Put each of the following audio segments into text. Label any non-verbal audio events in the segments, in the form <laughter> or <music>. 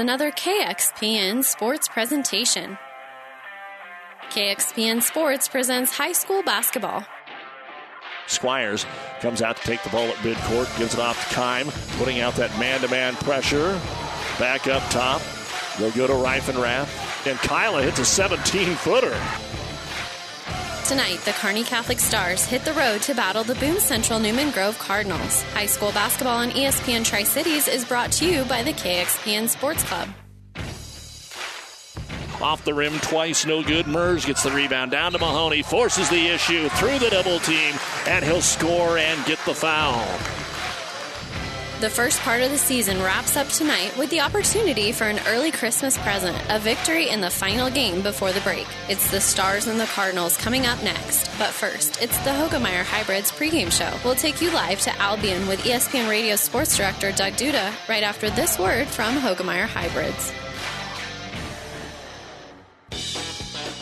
Another KXPN sports presentation. KXPN Sports presents high school basketball. Squires comes out to take the ball at midcourt, gives it off to Kime, putting out that man to man pressure. Back up top. They'll go to Reifenrath. And Kyla hits a 17 footer. Tonight, the Kearney Catholic Stars hit the road to battle the Boone Central Newman Grove Cardinals. High school basketball on ESPN Tri Cities is brought to you by the KXPN Sports Club. Off the rim twice, no good. Mers gets the rebound down to Mahoney, forces the issue through the double team, and he'll score and get the foul. The first part of the season wraps up tonight with the opportunity for an early Christmas present, a victory in the final game before the break. It's the Stars and the Cardinals coming up next. But first, it's the Hoegemeyer Hybrids pregame show. We'll take you live to Albion with ESPN Radio Sports Director Doug Duda right after this word from Hoegemeyer Hybrids.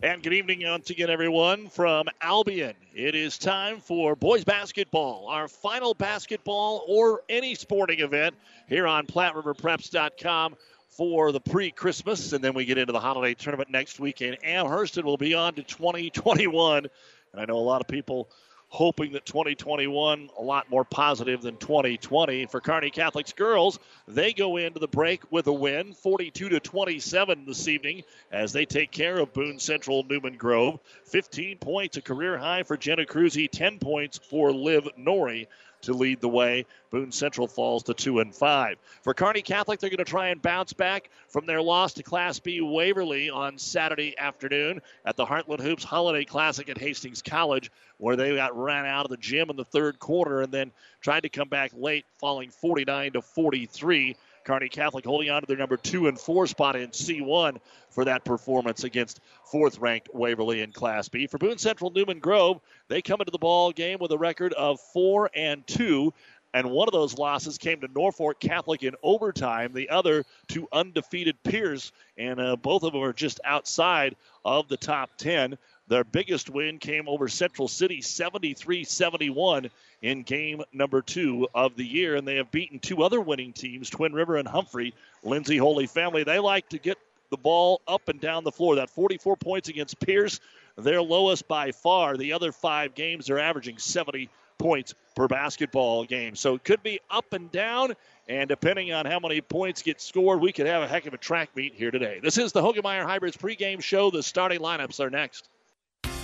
And good evening once again, everyone, from Albion. It is time for boys basketball, our final basketball or any sporting event here on PlatteRiverPreps.com for the pre Christmas. And then we get into the holiday tournament next week. And Amherst will be on to 2021. And I know a lot of people hoping that 2021 a lot more positive than 2020 for Kearney Catholic's girls. They go into the break with a win, 42 to 27 this evening, as they take care of Boone Central Newman Grove. 15 points, a career high for Jenna Cruzy, 10 points for Liv Norrie to lead the way. Boone Central falls to two and five. For Kearney Catholic, they're going to try and bounce back from their loss to Class B Waverly on Saturday afternoon at the Heartland Hoops Holiday Classic at Hastings College, where they got ran out of the gym in the third quarter and then tried to come back late, falling 49 to 43. Kearney Catholic holding on to their number two and four spot in C1 for that performance against fourth ranked Waverly in Class B. For Boone Central Newman Grove, they come into the ball game with a record of four and two. And one of those losses came to Norfolk Catholic in overtime, the other to undefeated Pierce. And uh, both of them are just outside of the top 10. Their biggest win came over Central City 73 71 in game number two of the year. And they have beaten two other winning teams, Twin River and Humphrey. Lindsay Holy Family, they like to get the ball up and down the floor. That 44 points against Pierce, their lowest by far. The other five games, they're averaging 70 points per basketball game. So it could be up and down. And depending on how many points get scored, we could have a heck of a track meet here today. This is the Hoegemeyer Hybrids pregame show. The starting lineups are next.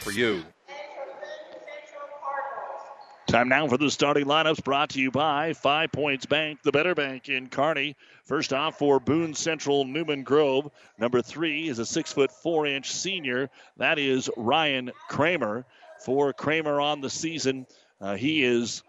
for you. Time now for the starting lineups brought to you by Five Points Bank, the better bank in Kearney. First off for Boone Central Newman Grove. Number three is a six foot four inch senior. That is Ryan Kramer. For Kramer on the season, uh, he is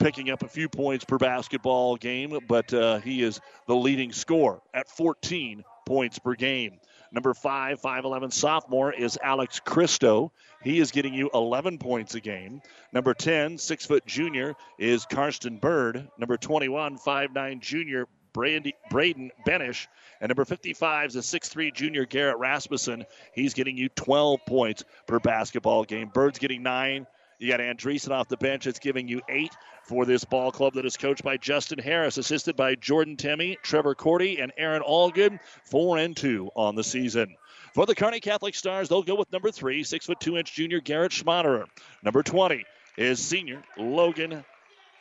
picking up a few points per basketball game, but uh, he is the leading scorer at 14 points per game. Number five, 5'11 sophomore is Alex Christo. He is getting you 11 points a game. Number 10, six foot junior is Karsten Bird. Number 21, 5'9 junior Brady, Braden Benish. And number 55 is a six-three junior Garrett Rasmussen. He's getting you 12 points per basketball game. Bird's getting nine. You got Andreessen off the bench. It's giving you eight for this ball club that is coached by Justin Harris, assisted by Jordan Temmie, Trevor Cordy, and Aaron Allgood. Four and two on the season. For the Kearney Catholic Stars, they'll go with number three, six foot two inch junior Garrett Schmaderer. Number 20 is senior Logan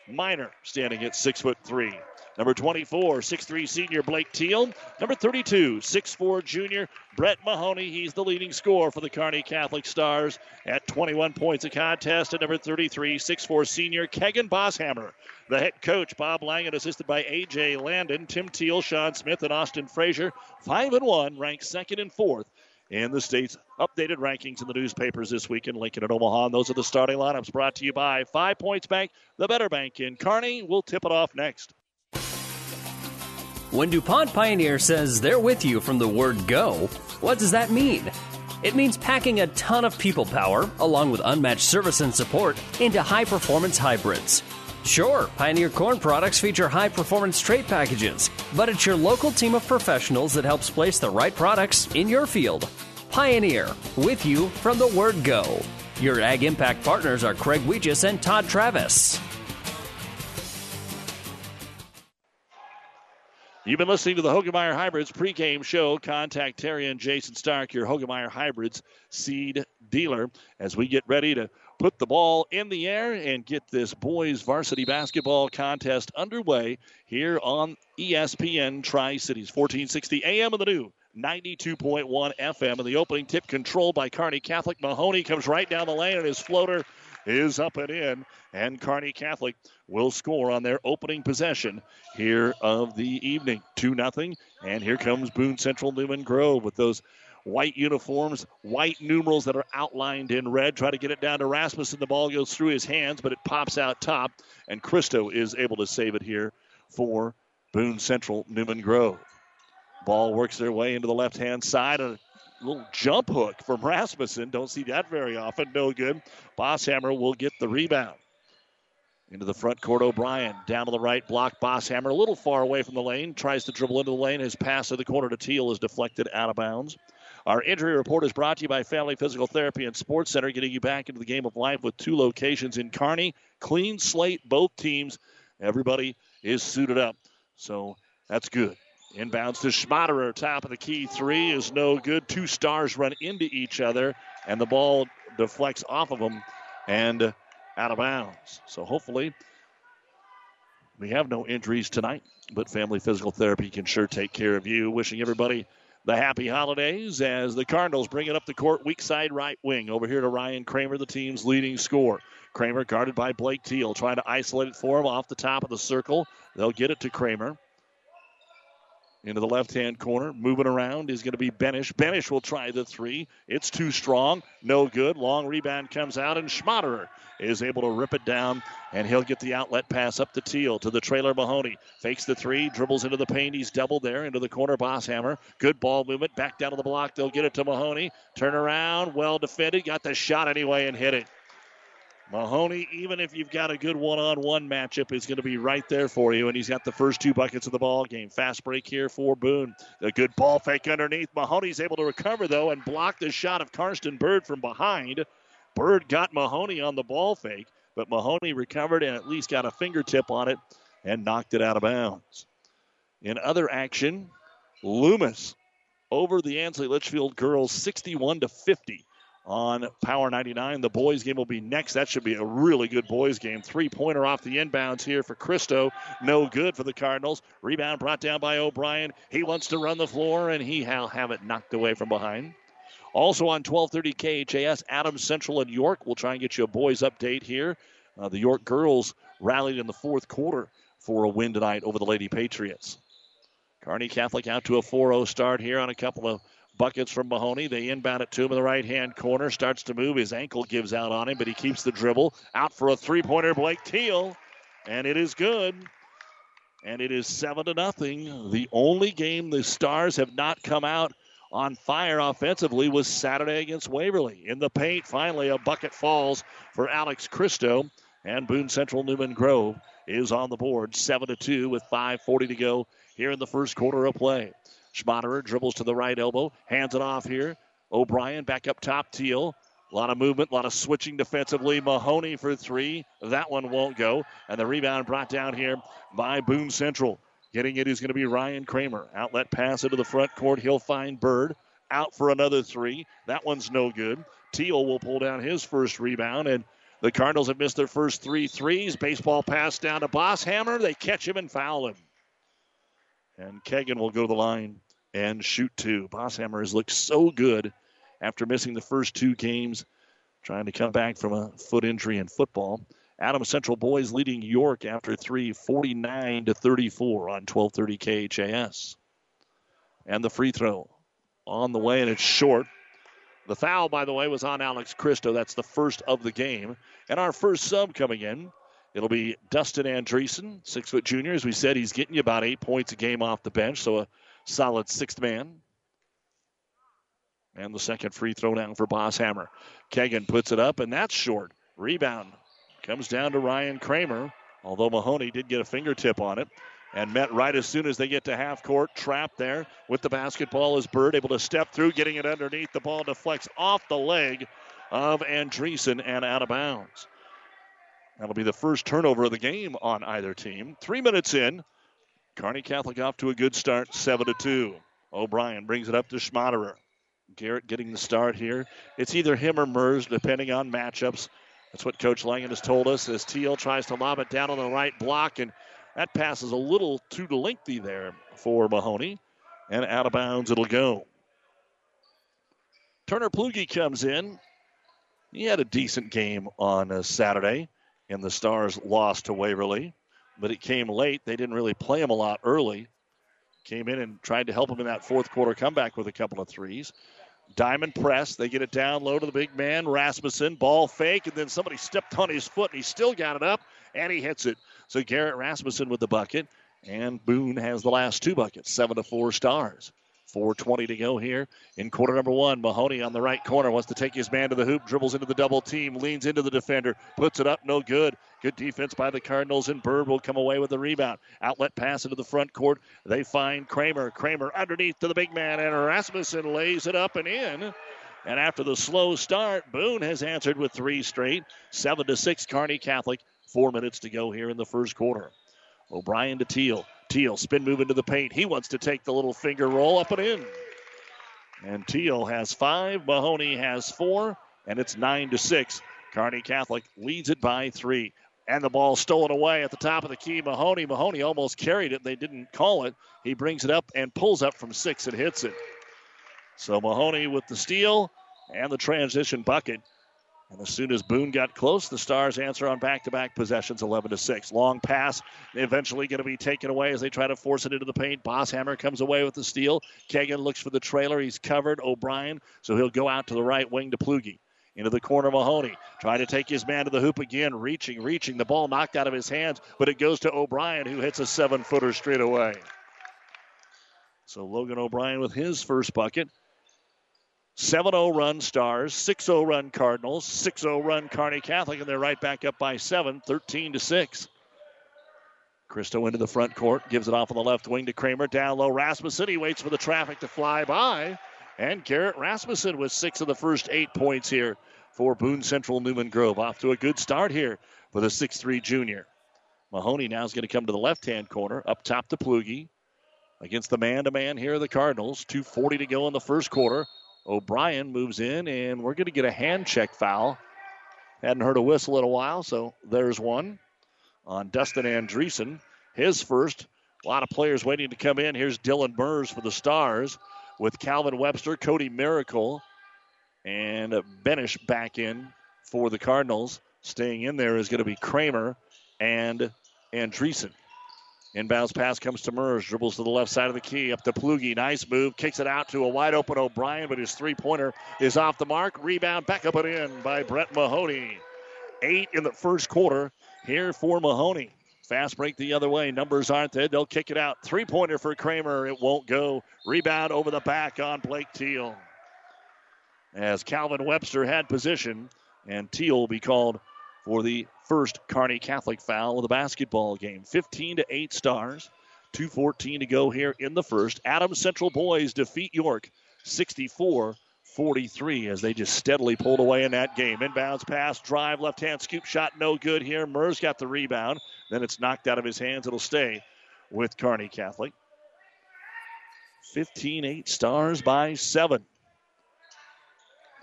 Miner, standing at six foot three. Number 24, 6'3 senior Blake Teal. Number 32, 6'4 junior Brett Mahoney. He's the leading scorer for the Kearney Catholic Stars at 21 points a contest. And number 33, 6'4 senior Kegan Bosshammer. The head coach, Bob Langen, assisted by A.J. Landon, Tim Teal, Sean Smith, and Austin Frazier. 5 and 1, ranked second and fourth in the state's updated rankings in the newspapers this week in Lincoln and Omaha. And those are the starting lineups brought to you by Five Points Bank, the better bank in Kearney. We'll tip it off next. When DuPont Pioneer says they're with you from the word go, what does that mean? It means packing a ton of people power, along with unmatched service and support, into high performance hybrids. Sure, Pioneer Corn products feature high performance trait packages, but it's your local team of professionals that helps place the right products in your field. Pioneer, with you from the word go. Your Ag Impact partners are Craig Weegis and Todd Travis. You've been listening to the Hoegemeyer Hybrids pregame show. Contact Terry and Jason Stark, your Hoegemeyer Hybrids seed dealer, as we get ready to put the ball in the air and get this boys varsity basketball contest underway here on ESPN Tri Cities. 1460 AM of the new 92.1 FM. And the opening tip controlled by Kearney Catholic. Mahoney comes right down the lane and his floater is up and in. And Kearney Catholic will score on their opening possession here of the evening. 2 0. And here comes Boone Central Newman Grove with those white uniforms, white numerals that are outlined in red. Try to get it down to Rasmussen. The ball goes through his hands, but it pops out top. And Christo is able to save it here for Boone Central Newman Grove. Ball works their way into the left hand side. A little jump hook from Rasmussen. Don't see that very often. No good. Bosshammer will get the rebound. Into the front court, O'Brien. Down to the right block, Bosshammer. A little far away from the lane. Tries to dribble into the lane. His pass to the corner to Teal is deflected out of bounds. Our injury report is brought to you by Family Physical Therapy and Sports Center, getting you back into the game of life with two locations in Kearney. Clean slate, both teams. Everybody is suited up. So that's good. Inbounds to Schmaderer. Top of the key three is no good. Two stars run into each other, and the ball deflects off of them and out of bounds. So hopefully we have no injuries tonight, but Family Physical Therapy can sure take care of you. Wishing everybody the happy holidays as the Cardinals bring it up the court, weak side right wing. Over here to Ryan Kramer, the team's leading scorer. Kramer guarded by Blake Teal, trying to isolate it for him off the top of the circle. They'll get it to Kramer. Into the left hand corner, moving around is going to be Benish. Benish will try the three. It's too strong. No good. Long rebound comes out, and Schmaderer is able to rip it down, and he'll get the outlet pass up the Teal to the trailer Mahoney. Fakes the three, dribbles into the paint. He's doubled there into the corner. Bosshammer. Good ball movement. Back down to the block. They'll get it to Mahoney. Turn around. Well defended. Got the shot anyway and hit it. Mahoney, even if you've got a good one-on-one matchup, is going to be right there for you, and he's got the first two buckets of the ball game. Fast break here for Boone. A good ball fake underneath. Mahoney's able to recover though and block the shot of Karsten Bird from behind. Bird got Mahoney on the ball fake, but Mahoney recovered and at least got a fingertip on it and knocked it out of bounds. In other action, Loomis over the Ansley Litchfield girls 61 to 50 on Power 99. The boys game will be next. That should be a really good boys game. Three pointer off the inbounds here for Christo. No good for the Cardinals. Rebound brought down by O'Brien. He wants to run the floor, and he will have it knocked away from behind. Also on 1230 KHAS, Adams Central and York. We'll try and get you a boys update here. Uh, the York girls rallied in the fourth quarter for a win tonight over the Lady Patriots. Kearney Catholic out to a 4 0 start here on a couple of buckets from Mahoney. They inbound it to him in the right hand corner. Starts to move. His ankle gives out on him, but he keeps the dribble. Out for a three pointer, Blake Teal. And it is good. And it is 7 to nothing. The only game the Stars have not come out on fire offensively was Saturday against Waverly. In the paint, finally, a bucket falls for Alex Christo. And Boone Central Newman Grove is on the board, 7 to 2 with 5.40 to go here in the first quarter of play. Schmaderer dribbles to the right elbow, hands it off here. O'Brien back up top, Teal. A lot of movement, a lot of switching defensively. Mahoney for three. That one won't go. And the rebound brought down here by Boone Central. Getting it is going to be Ryan Kramer. Outlet pass into the front court. He'll find Bird. Out for another three. That one's no good. Teal will pull down his first rebound. And the Cardinals have missed their first three threes. Baseball pass down to Bosshammer. They catch him and foul him. And Kegan will go to the line and shoot two. Bosshammer has looked so good after missing the first two games, trying to come back from a foot injury in football. Adam Central boys leading York after three, 49 to 34 on 1230 KHAS. And the free throw on the way, and it's short. The foul, by the way, was on Alex Christo. That's the first of the game. And our first sub coming in, it'll be Dustin Andreessen, six foot junior. As we said, he's getting you about eight points a game off the bench, so a solid sixth man. And the second free throw down for Bosshammer. Kegan puts it up, and that's short. Rebound comes down to Ryan Kramer, although Mahoney did get a fingertip on it. And met right as soon as they get to half court. Trapped there with the basketball is Bird able to step through, getting it underneath. The ball deflects off the leg of Andreessen and out of bounds. That'll be the first turnover of the game on either team. Three minutes in. Kearney Catholic off to a good start, 7 to 2. O'Brien brings it up to Schmaderer. Garrett getting the start here. It's either him or Mers, depending on matchups. That's what Coach Langen has told us as Teal tries to lob it down on the right block, and that pass is a little too lengthy there for Mahoney. And out of bounds it'll go. Turner Plugi comes in. He had a decent game on uh, Saturday, and the Stars lost to Waverly, but it came late. They didn't really play him a lot early. Came in and tried to help him in that fourth quarter comeback with a couple of threes. Diamond press. They get it down low to the big man, Rasmussen. Ball fake, and then somebody stepped on his foot, and he still got it up, and he hits it. So Garrett Rasmussen with the bucket, and Boone has the last two buckets, seven to four stars. 4.20 to go here in quarter number one. Mahoney on the right corner wants to take his man to the hoop, dribbles into the double team, leans into the defender, puts it up, no good. Good defense by the Cardinals, and Bird will come away with the rebound. Outlet pass into the front court. They find Kramer. Kramer underneath to the big man, and Rasmussen lays it up and in. And after the slow start, Boone has answered with three straight. Seven to six, Kearney Catholic. Four minutes to go here in the first quarter. O'Brien to Teal. Teal spin move into the paint. He wants to take the little finger roll up and in. And Teal has five. Mahoney has four. And it's nine to six. Kearney Catholic leads it by three. And the ball stolen away at the top of the key. Mahoney. Mahoney almost carried it. They didn't call it. He brings it up and pulls up from six and hits it. So Mahoney with the steal and the transition bucket. And as soon as Boone got close, the Stars answer on back-to-back possessions, 11 to six. Long pass, eventually going to be taken away as they try to force it into the paint. Bosshammer comes away with the steal. Kegan looks for the trailer. He's covered. O'Brien, so he'll go out to the right wing to Plugi. Into the corner, Mahoney trying to take his man to the hoop again, reaching, reaching. The ball knocked out of his hands, but it goes to O'Brien, who hits a seven-footer straight away. So Logan O'Brien with his first bucket. 7 0 run Stars, 6 0 run Cardinals, 6 0 run Kearney Catholic, and they're right back up by 7, 13 to 6. Christo into the front court, gives it off on the left wing to Kramer. Down low, Rasmussen. He waits for the traffic to fly by. And Garrett Rasmussen with six of the first eight points here for Boone Central Newman Grove. Off to a good start here for the 6'3 junior. Mahoney now is going to come to the left hand corner, up top to Plugi against the man to man here of the Cardinals. 2.40 to go in the first quarter. O'Brien moves in, and we're going to get a hand check foul. Hadn't heard a whistle in a while, so there's one on Dustin Andreessen. His first. A lot of players waiting to come in. Here's Dylan Mers for the Stars with Calvin Webster, Cody Miracle, and Benish back in for the Cardinals. Staying in there is going to be Kramer and Andreessen. Inbounds pass comes to Mers, dribbles to the left side of the key, up to Plugi. Nice move, kicks it out to a wide open O'Brien, but his three pointer is off the mark. Rebound back up and in by Brett Mahoney. Eight in the first quarter here for Mahoney. Fast break the other way. Numbers aren't there. They'll kick it out. Three pointer for Kramer. It won't go. Rebound over the back on Blake Teal. As Calvin Webster had position, and Teal will be called for the first Kearney Catholic foul of the basketball game. 15 to 8 stars. 2.14 to go here in the first. Adams Central boys defeat York 64 43 as they just steadily pulled away in that game. Inbounds pass, drive, left hand scoop shot, no good here. Mers got the rebound. Then it's knocked out of his hands. It'll stay with Kearney Catholic. 15 8 stars by 7.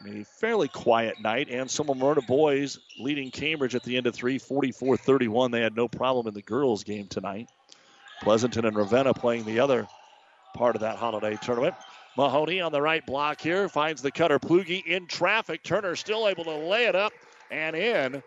A fairly quiet night, and some of Myrna boys leading Cambridge at the end of three, 44 31. They had no problem in the girls' game tonight. Pleasanton and Ravenna playing the other part of that holiday tournament. Mahoney on the right block here finds the cutter Plugi in traffic. Turner still able to lay it up and in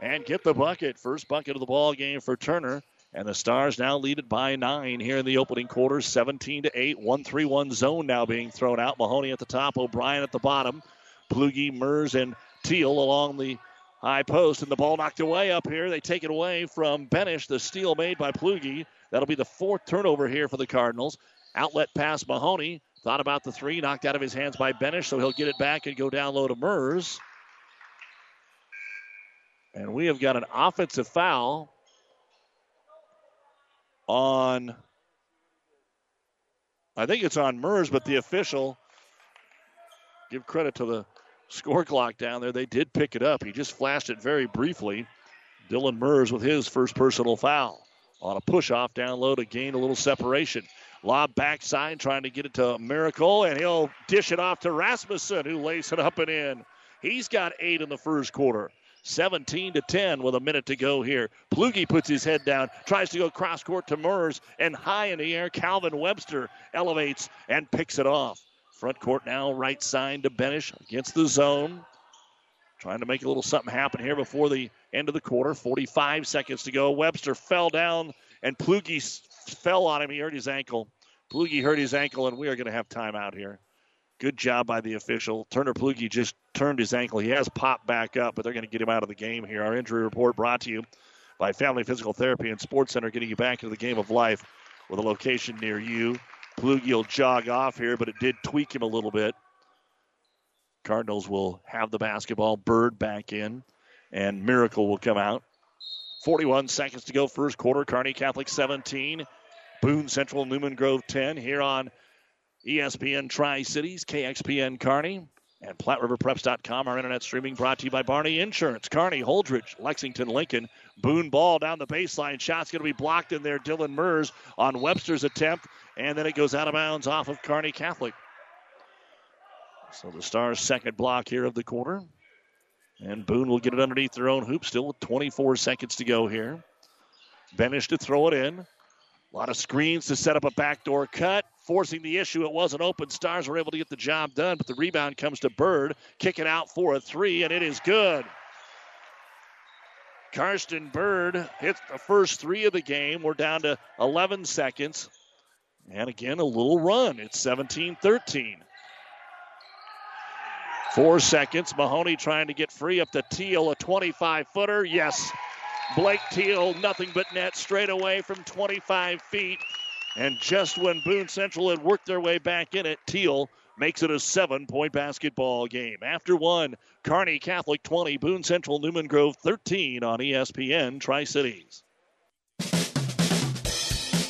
and get the bucket. First bucket of the ball game for Turner. And the Stars now lead it by nine here in the opening quarter, 17 to 8. 1 3 1 zone now being thrown out. Mahoney at the top, O'Brien at the bottom. Plugi, Mers, and Teal along the high post. And the ball knocked away up here. They take it away from Benish. The steal made by Plugi. That'll be the fourth turnover here for the Cardinals. Outlet pass Mahoney. Thought about the three, knocked out of his hands by Benish, so he'll get it back and go down low to Mers. And we have got an offensive foul on, I think it's on Mers, but the official, give credit to the score clock down there, they did pick it up. He just flashed it very briefly. Dylan Mers with his first personal foul on a push off down low to gain a little separation. Lob backside, trying to get it to Miracle, and he'll dish it off to Rasmussen, who lays it up and in. He's got eight in the first quarter. 17 to 10 with a minute to go here. Plugi puts his head down, tries to go cross court to Mers, and high in the air, Calvin Webster elevates and picks it off. Front court now, right side to Benish against the zone. Trying to make a little something happen here before the end of the quarter. 45 seconds to go. Webster fell down, and Plugi fell on him. He hurt his ankle. Plugi hurt his ankle, and we are going to have timeout here. Good job by the official. Turner Plugi just turned his ankle. He has popped back up, but they're going to get him out of the game here. Our injury report brought to you by Family Physical Therapy and Sports Center, getting you back into the game of life with a location near you. Plugi will jog off here, but it did tweak him a little bit. Cardinals will have the basketball. Bird back in, and Miracle will come out. 41 seconds to go, first quarter. Kearney Catholic 17. Boone Central Newman Grove 10 here on ESPN Tri Cities, KXPN Kearney, and PlatteRiverPreps.com. Our internet streaming brought to you by Barney Insurance. Kearney, Holdrege, Lexington, Lincoln. Boone ball down the baseline. Shot's going to be blocked in there. Dylan Mers on Webster's attempt, and then it goes out of bounds off of Kearney Catholic. So the Stars' second block here of the quarter. And Boone will get it underneath their own hoop, still with 24 seconds to go here. Benish to throw it in. A lot of screens to set up a backdoor cut, forcing the issue. It wasn't open. Stars were able to get the job done, but the rebound comes to Bird. Kick it out for a three, and it is good. Karsten Bird hits the first three of the game. We're down to 11 seconds. And again, a little run. It's 17 13. Four seconds. Mahoney trying to get free up to Teal, a 25 footer. Yes, Blake Teal, nothing but net straight away from 25 feet. And just when Boone Central had worked their way back in it, Teal makes it a seven point basketball game. After one, Kearney Catholic 20, Boone Central Newman Grove 13 on ESPN Tri Cities.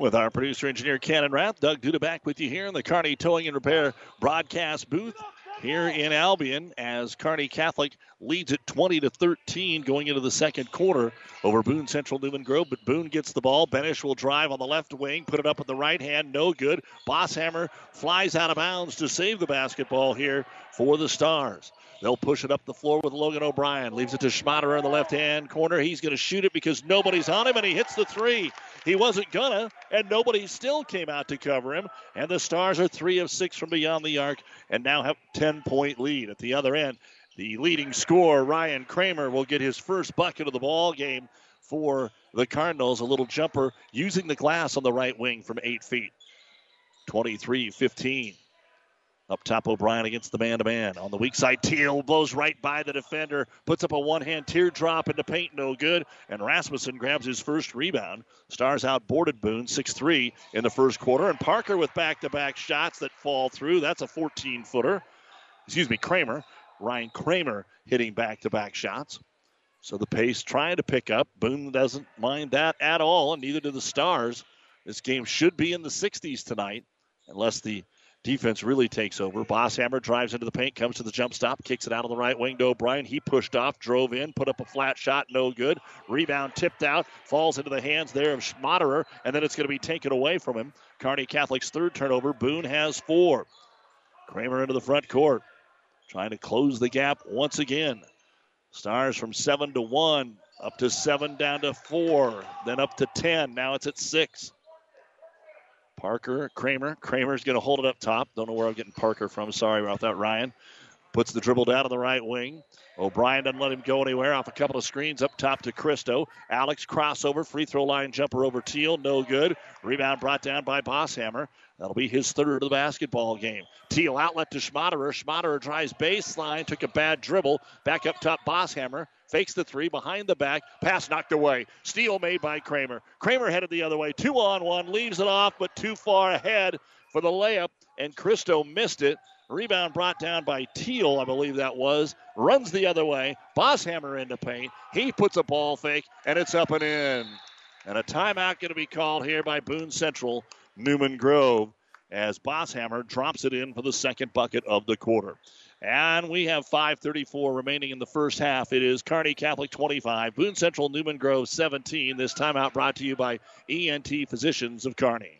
with our producer engineer Cannon Rath. Doug Duda back with you here in the Kearney Towing and Repair broadcast booth. here in Albion as Kearney Catholic leads it 20 to 13 going into the second quarter over Boone Central Newman Grove. But Boone gets the ball. Benish will drive on the left wing, put it up with the right hand, no good. Bosshammer flies out of bounds to save the basketball here for the Stars. They'll push it up the floor with Logan O'Brien. Leaves it to Schmaderer in the left hand corner. He's going to shoot it because nobody's on him, and he hits the three. He wasn't gonna, and nobody still came out to cover him. And the Stars are three of six from beyond the arc and now have 10 point lead at the other end. The leading scorer, Ryan Kramer, will get his first bucket of the ball game for the Cardinals. A little jumper using the glass on the right wing from eight feet. 23 15. Up top, O'Brien against the man to man. On the weak side, Teal blows right by the defender, puts up a one hand teardrop into paint, no good. And Rasmussen grabs his first rebound. Stars outboarded Boone 6 3 in the first quarter. And Parker with back to back shots that fall through. That's a 14 footer. Excuse me, Kramer. Ryan Kramer hitting back to back shots. So the pace trying to pick up. Boone doesn't mind that at all, and neither do the Stars. This game should be in the 60s tonight, unless the Defense really takes over. Bosshammer drives into the paint, comes to the jump stop, kicks it out on the right wing to O'Brien. He pushed off, drove in, put up a flat shot, no good. Rebound tipped out, falls into the hands there of Schmaderer, and then it's going to be taken away from him. Kearney Catholic's third turnover. Boone has four. Kramer into the front court, trying to close the gap once again. Stars from seven to one, up to seven, down to four, then up to ten. Now it's at six. Parker, Kramer. Kramer's going to hold it up top. Don't know where I'm getting Parker from. Sorry about that, Ryan. Puts the dribble down on the right wing. O'Brien doesn't let him go anywhere. Off a couple of screens up top to Christo. Alex crossover, free throw line jumper over Teal. No good. Rebound brought down by Bosshammer. That'll be his third of the basketball game. Teal outlet to Schmaderer. Schmaderer tries baseline, took a bad dribble. Back up top, Bosshammer fakes the three behind the back. Pass knocked away. Steal made by Kramer. Kramer headed the other way. Two on one, leaves it off, but too far ahead for the layup, and Christo missed it. Rebound brought down by Teal, I believe that was. Runs the other way. Bosshammer into paint. He puts a ball fake, and it's up and in. And a timeout going to be called here by Boone Central, Newman Grove, as Bosshammer drops it in for the second bucket of the quarter. And we have 5.34 remaining in the first half. It is Kearney Catholic 25, Boone Central Newman Grove 17. This timeout brought to you by ENT Physicians of Kearney.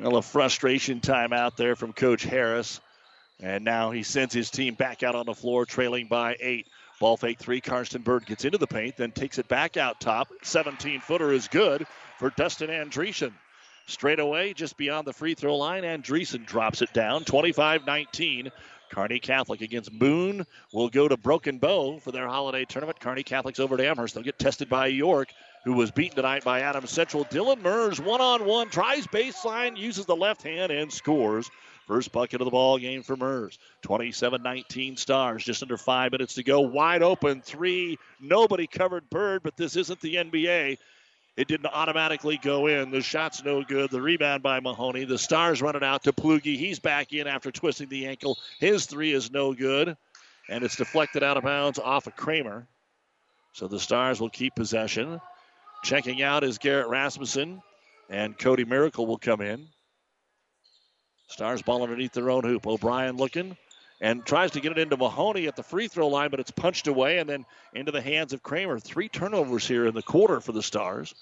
A frustration time out there from Coach Harris. And now he sends his team back out on the floor, trailing by eight. Ball fake three. Karsten Bird gets into the paint, then takes it back out top. 17 footer is good for Dustin Andreessen. Straight away, just beyond the free throw line, Andreessen drops it down. 25 19. Kearney Catholic against Boone will go to Broken Bow for their holiday tournament. Kearney Catholic's over to Amherst. They'll get tested by York who was beaten tonight by Adams Central. Dylan Mers, one on one, tries baseline, uses the left hand, and scores. First bucket of the ball game for Mers. 27 19 stars, just under five minutes to go. Wide open three. Nobody covered Bird, but this isn't the NBA. It didn't automatically go in. The shot's no good. The rebound by Mahoney. The Stars run it out to Plugi. He's back in after twisting the ankle. His three is no good. And it's deflected out of bounds off of Kramer. So the Stars will keep possession. Checking out is Garrett Rasmussen, and Cody Miracle will come in. Stars ball underneath their own hoop. O'Brien looking and tries to get it into Mahoney at the free throw line, but it's punched away and then into the hands of Kramer. Three turnovers here in the quarter for the Stars.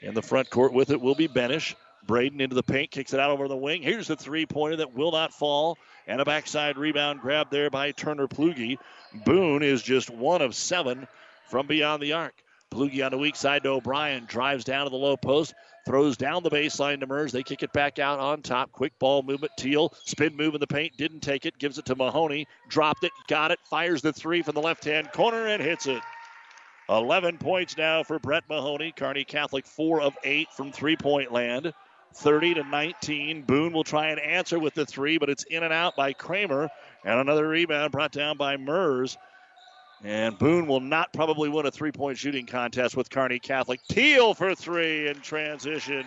In the front court with it will be Benish. Braden into the paint, kicks it out over the wing. Here's the three pointer that will not fall. And a backside rebound grab there by Turner Plugi. Boone is just one of seven from beyond the arc. Plugi on the weak side to O'Brien. Drives down to the low post. Throws down the baseline to Mers. They kick it back out on top. Quick ball movement. Teal. Spin move in the paint. Didn't take it. Gives it to Mahoney. Dropped it. Got it. Fires the three from the left hand corner and hits it. 11 points now for Brett Mahoney. Kearney Catholic, four of eight from three point land. 30 to 19. Boone will try and answer with the three, but it's in and out by Kramer. And another rebound brought down by Mers. And Boone will not probably win a three point shooting contest with Kearney Catholic. Teal for three in transition.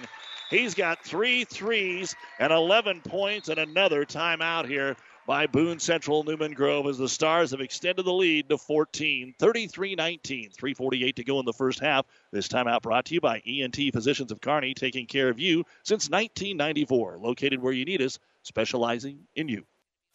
He's got three threes and 11 points and another timeout here by Boone Central Newman Grove as the Stars have extended the lead to 14, 33 19. 348 to go in the first half. This timeout brought to you by ENT Physicians of Kearney, taking care of you since 1994. Located where you need us, specializing in you.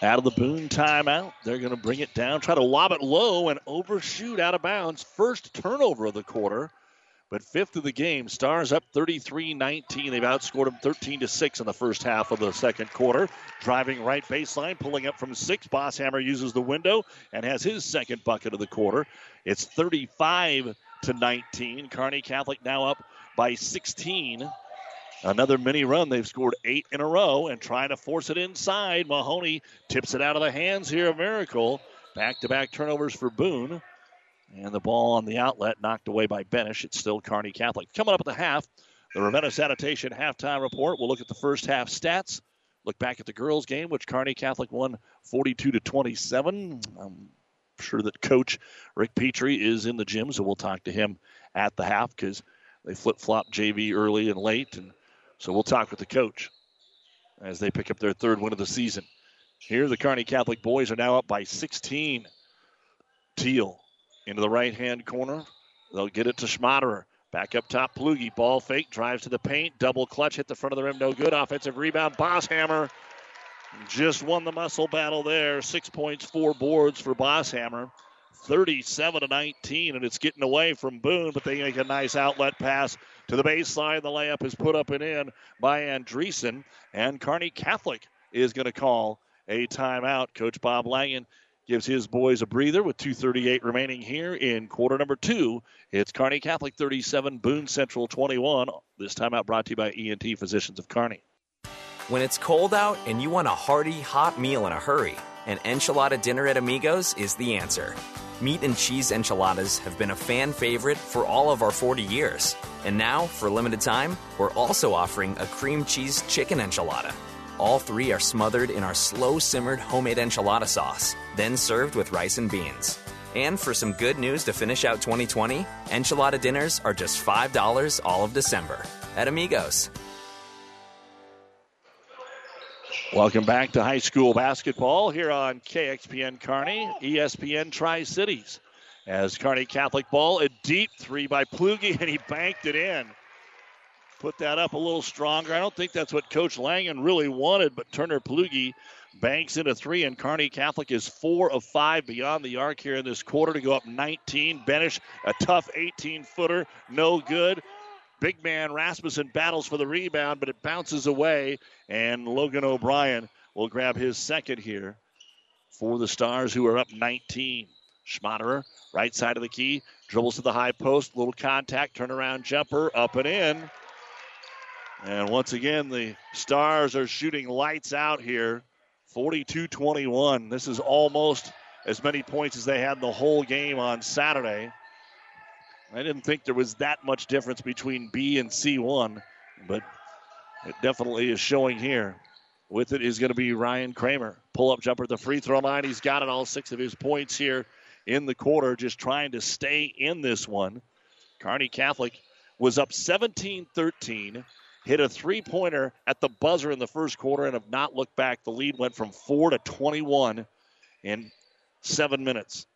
Out of the Boone timeout, they're going to bring it down, try to lob it low and overshoot out of bounds. First turnover of the quarter, but fifth of the game. Stars up 33-19. They've outscored them 13 to 6 in the first half of the second quarter. Driving right baseline, pulling up from six. Bosshammer uses the window and has his second bucket of the quarter. It's 35 to 19. Kearney Catholic now up by 16. Another mini run. They've scored eight in a row and trying to force it inside. Mahoney tips it out of the hands here of Miracle. Back to back turnovers for Boone. And the ball on the outlet knocked away by Benish. It's still Kearney Catholic. Coming up at the half, the Ravenna Sanitation halftime report. We'll look at the first half stats. Look back at the girls' game, which Kearney Catholic won 42 to 27. I'm sure that Coach Rick Petrie is in the gym, so we'll talk to him at the half because they flip flop JV early and late, and so we'll talk with the coach as they pick up their third win of the season. Here, the Kearney Catholic boys are now up by 16. Teal into the right hand corner. They'll get it to Schmaderer. Back up top, Plugi. Ball fake, drives to the paint. Double clutch, hit the front of the rim, no good. Offensive rebound. Bosshammer just won the muscle battle there. Six points, four boards for Bosshammer. 37 to 19, and it's getting away from Boone, but they make a nice outlet pass to the baseline. The layup is put up and in by Andreessen, and Carney Catholic is going to call a timeout. Coach Bob Langen gives his boys a breather with 2.38 remaining here in quarter number two. It's Kearney Catholic 37, Boone Central 21. This timeout brought to you by ENT Physicians of Kearney When it's cold out and you want a hearty, hot meal in a hurry, an enchilada dinner at Amigos is the answer. Meat and cheese enchiladas have been a fan favorite for all of our 40 years. And now, for a limited time, we're also offering a cream cheese chicken enchilada. All three are smothered in our slow simmered homemade enchilada sauce, then served with rice and beans. And for some good news to finish out 2020, enchilada dinners are just $5 all of December at Amigos. Welcome back to high school basketball here on KXPN Kearney, ESPN Tri Cities. As Kearney Catholic ball, a deep three by Plugi, <laughs> and he banked it in. Put that up a little stronger. I don't think that's what Coach Langen really wanted, but Turner Plugi banks in a three, and Kearney Catholic is four of five beyond the arc here in this quarter to go up 19. Benish, a tough 18 footer, no good. Big man Rasmussen battles for the rebound, but it bounces away, and Logan O'Brien will grab his second here for the Stars, who are up 19. Schmaderer, right side of the key, dribbles to the high post, little contact, turnaround jumper, up and in. And once again, the Stars are shooting lights out here, 42 21. This is almost as many points as they had the whole game on Saturday. I didn't think there was that much difference between B and C1, but it definitely is showing here. With it is going to be Ryan Kramer. Pull up jumper at the free throw line. He's got it all six of his points here in the quarter, just trying to stay in this one. Kearney Catholic was up 17 13, hit a three pointer at the buzzer in the first quarter, and have not looked back. The lead went from 4 to 21 in seven minutes.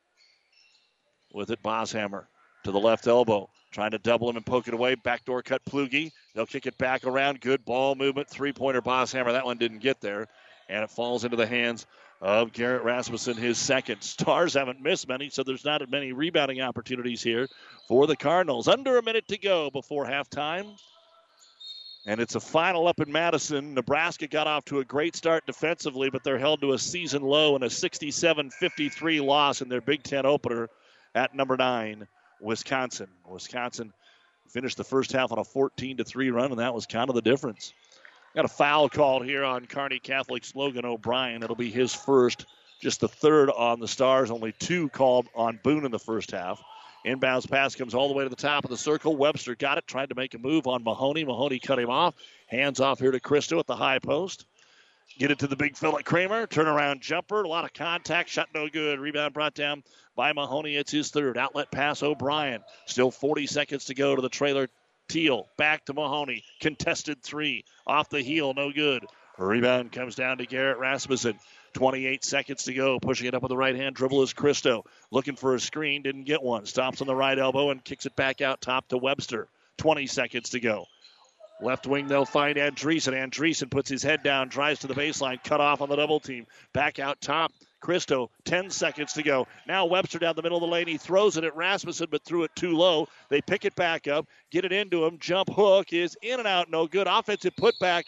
With it, Bosshammer to the left elbow. Trying to double him and poke it away. Backdoor cut Plugi. They'll kick it back around. Good ball movement. Three pointer Bosshammer. That one didn't get there. And it falls into the hands of Garrett Rasmussen, his second. Stars haven't missed many, so there's not many rebounding opportunities here for the Cardinals. Under a minute to go before halftime. And it's a final up in Madison. Nebraska got off to a great start defensively, but they're held to a season low and a 67 53 loss in their Big Ten opener at number nine, Wisconsin. Wisconsin finished the first half on a 14 to 3 run, and that was kind of the difference. Got a foul called here on Kearney Catholic's Logan O'Brien. It'll be his first, just the third on the Stars. Only two called on Boone in the first half. Inbounds pass comes all the way to the top of the circle. Webster got it, tried to make a move on Mahoney. Mahoney cut him off. Hands off here to Christo at the high post. Get it to the big Philip Kramer. Turnaround jumper. A lot of contact. Shot no good. Rebound brought down by Mahoney. It's his third. Outlet pass O'Brien. Still 40 seconds to go to the trailer. Teal back to Mahoney. Contested three. Off the heel. No good. Rebound comes down to Garrett Rasmussen. 28 seconds to go. Pushing it up with the right hand dribble is Christo. Looking for a screen. Didn't get one. Stops on the right elbow and kicks it back out top to Webster. 20 seconds to go. Left wing, they'll find Andreessen. Andreessen puts his head down, drives to the baseline, cut off on the double team. Back out top. Christo, 10 seconds to go. Now Webster down the middle of the lane. He throws it at Rasmussen, but threw it too low. They pick it back up, get it into him. Jump hook is in and out, no good. Offensive putback.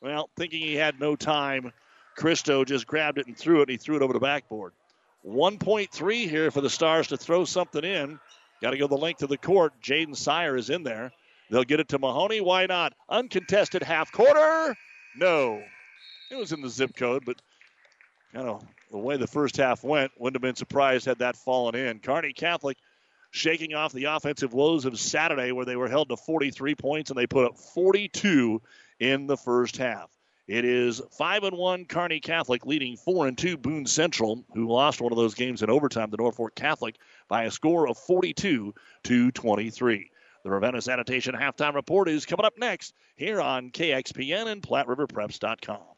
Well, thinking he had no time, Christo just grabbed it and threw it. And he threw it over the backboard. 1.3 here for the Stars to throw something in. Got to go the length of the court. Jaden Sire is in there. They'll get it to Mahoney. Why not? Uncontested half quarter. No. It was in the zip code, but kind of the way the first half went, wouldn't have been surprised had that fallen in. Kearney Catholic shaking off the offensive woes of Saturday, where they were held to 43 points and they put up 42 in the first half. It is five and one Kearney Catholic leading four and two Boone Central, who lost one of those games in overtime to Norfolk Catholic by a score of 42 to 23. The Ravenna Sanitation halftime report is coming up next here on KXPN and PlatteRiverPreps.com.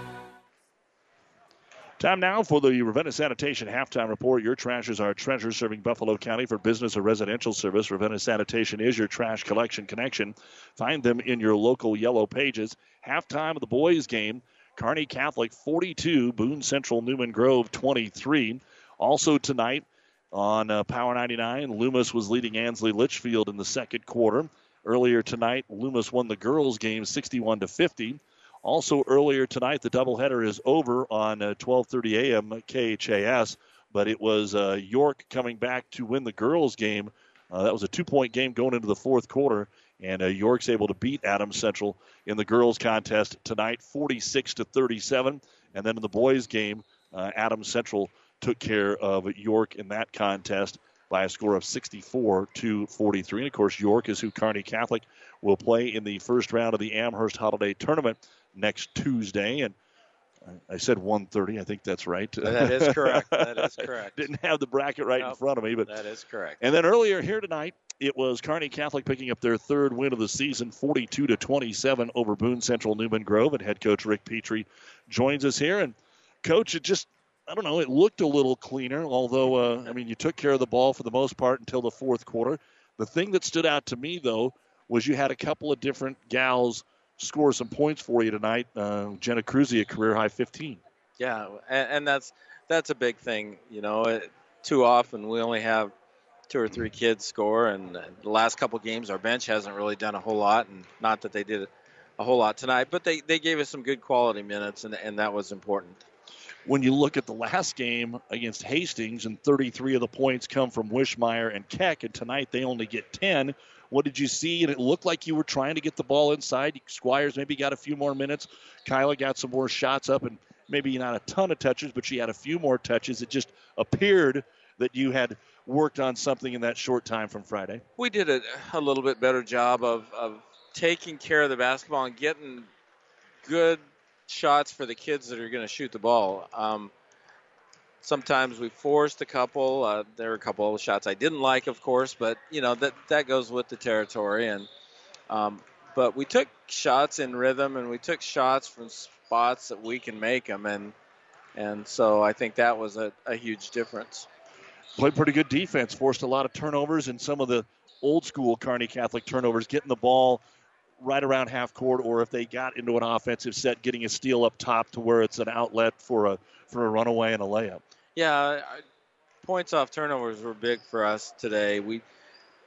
Time now for the Ravenna Sanitation halftime report. Your trash is our treasure, serving Buffalo County for business or residential service. Ravenna Sanitation is your trash collection connection. Find them in your local yellow pages. Halftime of the boys' game Kearney Catholic 42, Boone Central Newman Grove 23. Also tonight, on uh, Power 99. Loomis was leading Ansley Litchfield in the second quarter. Earlier tonight, Loomis won the girls' game 61 to 50. Also earlier tonight, the doubleheader is over on uh, 12:30 a.m. KHAS, but it was uh, York coming back to win the girls' game. Uh, that was a two-point game going into the fourth quarter, and uh, York's able to beat Adams Central in the girls' contest tonight, 46 to 37. And then in the boys' game, uh, Adams Central took care of York in that contest by a score of 64 to 43. And of course, York is who Kearney Catholic will play in the first round of the Amherst Holiday Tournament next Tuesday. And I said 1:30. I think that's right. That is <laughs> correct. That is correct. Didn't have the bracket right Nope. in front of me, but That is correct. and then earlier here tonight, it was Kearney Catholic picking up their third win of the season, 42 to 27 over Boone Central Newman Grove. And head coach Rick Petrie joins us here. And coach, it just I don't know, it looked a little cleaner. Although uh, I mean, you took care of the ball for the most part until the fourth quarter. The thing that stood out to me though was you had a couple of different gals score some points for you tonight. Uh, Jenna Cruzy, a career high 15. Yeah, and, and that's that's a big thing. You know, it, too often we only have two or three kids score, and the last couple games our bench hasn't really done a whole lot, and not that they did a whole lot tonight, but they, they gave us some good quality minutes, and and that was important. when you look at the last game against Hastings, and 33 of the points come from Wishmeyer and Keck, and tonight they only get 10. What did you see? And it looked like you were trying to get the ball inside. Squires maybe got a few more minutes. Kyla got some more shots up, and maybe not a ton of touches, but she had a few more touches. It just appeared that you had worked on something in that short time from Friday. We did a, a little bit better job of, of taking care of the basketball and getting good shots for the kids that are going to shoot the ball. Um, sometimes we forced a couple. Uh, there were a couple of shots I didn't like, of course, but you know that that goes with the territory. And um, but we took shots in rhythm, and we took shots from spots that we can make them, and and so I think that was a, a huge difference. played pretty good defense, forced a lot of turnovers and some of the old school Kearney Catholic turnovers, getting the ball right around half court, or if they got into an offensive set, getting a steal up top to where it's an outlet for a for a runaway and a layup. Yeah, points off turnovers were big for us today. We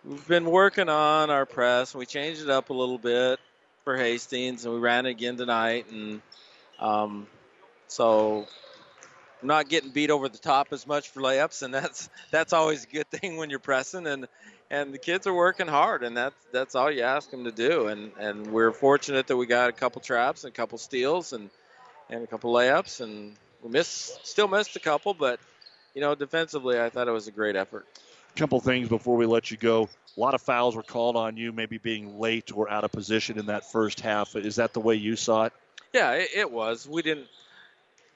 we've been working on our press. We changed it up a little bit for Hastings, and we ran it again tonight. And um, so not getting beat over the top as much for layups, and that's that's always a good thing when you're pressing. And and the kids are working hard, and that's that's all you ask them to do. And and we're fortunate that we got a couple traps and a couple steals and and a couple layups, and we missed still missed a couple, but you know defensively I thought it was a great effort. A couple things before we let you go. A lot of fouls were called on you, maybe being late or out of position in that first half. Is that the way you saw it? Yeah, it, it was. We didn't.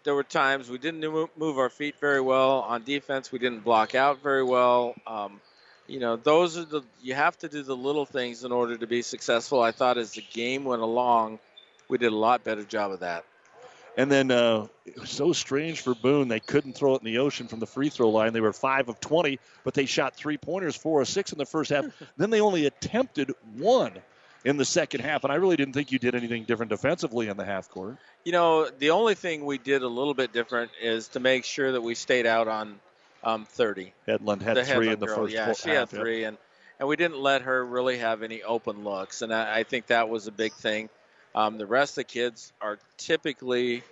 There were times we didn't move, move our feet very well on defense. We didn't block out very well. Um, you know, those are the you have to do the little things in order to be successful. I thought as the game went along, we did a lot better job of that. And then uh, it was so strange for Boone. They couldn't throw it in the ocean from the free throw line. They were 5 of 20, but they shot three pointers, 4 or 6 in the first half. <laughs> then they only attempted one in the second half. And I really didn't think you did anything different defensively in the half court. You know, the only thing we did a little bit different is to make sure that we stayed out on um, 30. Headland had the three in the girl, first Yeah, she half, had yeah. three, and and we didn't let her really have any open looks, and I, I think that was a big thing. Um, the rest of the kids are typically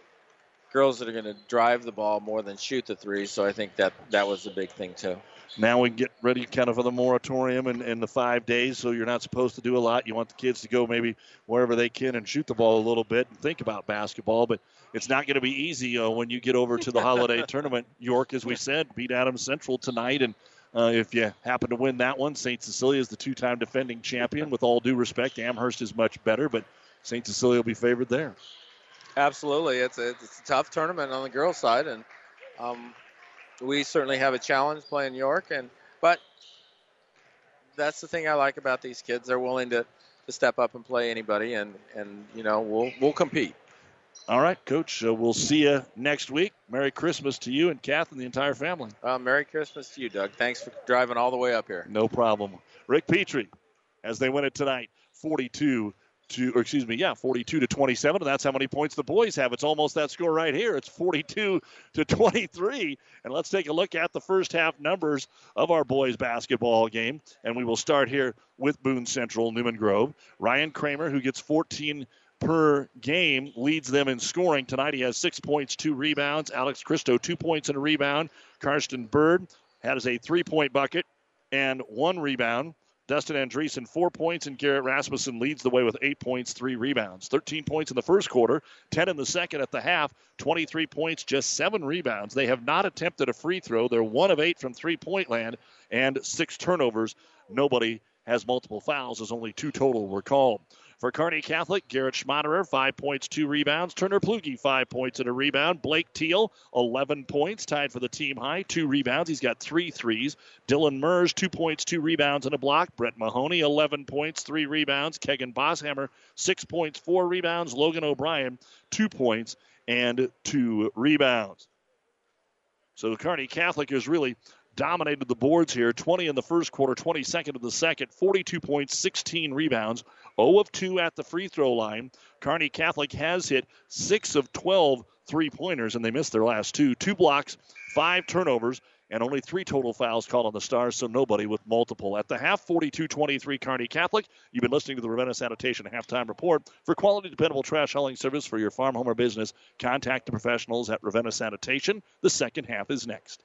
girls that are going to drive the ball more than shoot the three, so I think that that was a big thing too. Now we get ready kind of for the moratorium and, and the five days, so you're not supposed to do a lot. You want the kids to go maybe wherever they can and shoot the ball a little bit and think about basketball, but it's not going to be easy uh, when you get over to the holiday <laughs> tournament. York, as we said, beat Adams Central tonight, and uh, if you happen to win that one, St. Cecilia is the two-time defending champion. With all due respect, Amherst is much better, but St. Cecilia will be favored there. Absolutely, it's a, it's a tough tournament on the girls' side, and um, we certainly have a challenge playing York, and but that's the thing I like about these kids. They're willing to, to step up and play anybody, and, and you know we'll we'll compete. All right, Coach. Uh, we'll see you next week. Merry Christmas to you and Kath and the entire family. Uh, Merry Christmas to you, Doug. Thanks for driving all the way up here. No problem. Rick Petrie, as they win it tonight, 42 to, or excuse me, yeah, 42 to 27, and that's how many points the boys have. It's almost that score right here. It's 42 to 23. And let's take a look at the first half numbers of our boys basketball game. And we will start here with Boone Central, Newman Grove. Ryan Kramer, who gets 14 per game, leads them in scoring. Tonight he has six points, two rebounds. Alex Christo, two points and a rebound. Karsten Bird has a three point bucket and one rebound. Dustin Andreessen, four points, and Garrett Rasmussen leads the way with eight points, three rebounds. 13 points in the first quarter, 10 in the second at the half, 23 points, just seven rebounds. They have not attempted a free throw. They're one of eight from three point land and six turnovers. Nobody has multiple fouls, as only two total were called. For Kearney Catholic, Garrett Schmaderer, five points, two rebounds. Turner Plugi, five points and a rebound. Blake Teal, 11 points, tied for the team high, two rebounds. He's got three threes. Dylan Mers, two points, two rebounds and a block. Brett Mahoney, 11 points, three rebounds. Kegan Bosshammer, six points, four rebounds. Logan O'Brien, two points and two rebounds. So Kearney Catholic is really dominated the boards here 20 in the first quarter, 22nd in the second, 42 points, 16 rebounds, 0 of 2 at the free throw line. Kearney Catholic has hit 6 of 12 three pointers, and they missed their last two. Two blocks, five turnovers, and only three total fouls called on the Stars, so nobody with multiple. At the half, 42 23 Kearney Catholic. You've been listening to the Ravenna Sanitation halftime report. For quality, dependable trash hauling service for your farm, home, or business, contact the professionals at Ravenna Sanitation. The second half is next.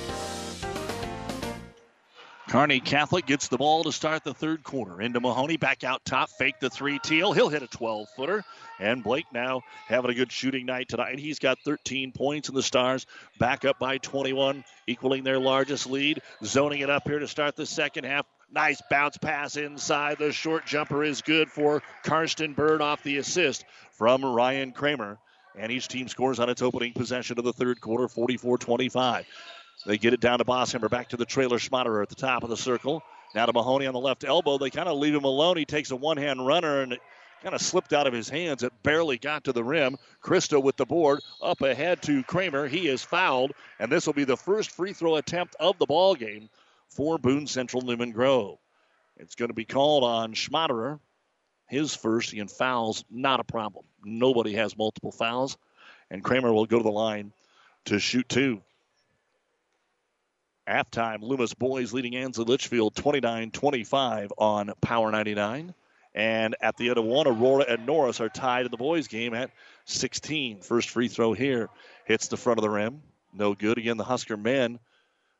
Kearney Catholic gets the ball to start the third quarter. Into Mahoney, back out top, fake the three. Teal, he'll hit a 12 footer. And Blake now having a good shooting night tonight. He's got 13 points in the Stars, back up by 21, equaling their largest lead. Zoning it up here to start the second half. Nice bounce pass inside. The short jumper is good for Karsten Bird off the assist from Ryan Kramer. And each team scores on its opening possession of the third quarter, 44 25. They get it down to Bosshammer, back to the trailer Schmaderer at the top of the circle. Now to Mahoney on the left elbow. They kind of leave him alone. He takes a one hand runner and it kind of slipped out of his hands. It barely got to the rim. Christo with the board up ahead to Kramer. He is fouled, and this will be the first free throw attempt of the ball game for Boone Central Newman Grove. It's going to be called on Schmaderer. His first, and fouls, not a problem. Nobody has multiple fouls, and Kramer will go to the line to shoot two. Halftime, Loomis boys leading Ansley Litchfield 29 25 on Power 99. And at the end of one, Aurora and Norris are tied in the boys' game at 16. First free throw here hits the front of the rim. No good. Again, the Husker men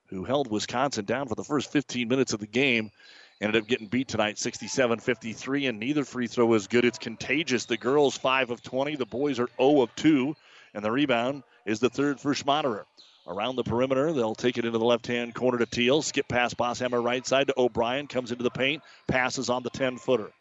who held Wisconsin down for the first 15 minutes of the game ended up getting beat tonight 67 53, and neither free throw is good. It's contagious. The girls 5 of 20, the boys are 0 of 2, and the rebound is the third for Schmaderer. Around the perimeter, they'll take it into the left hand corner to Teal. Skip past Bosshammer right side to O'Brien. Comes into the paint. Passes on the 10 footer.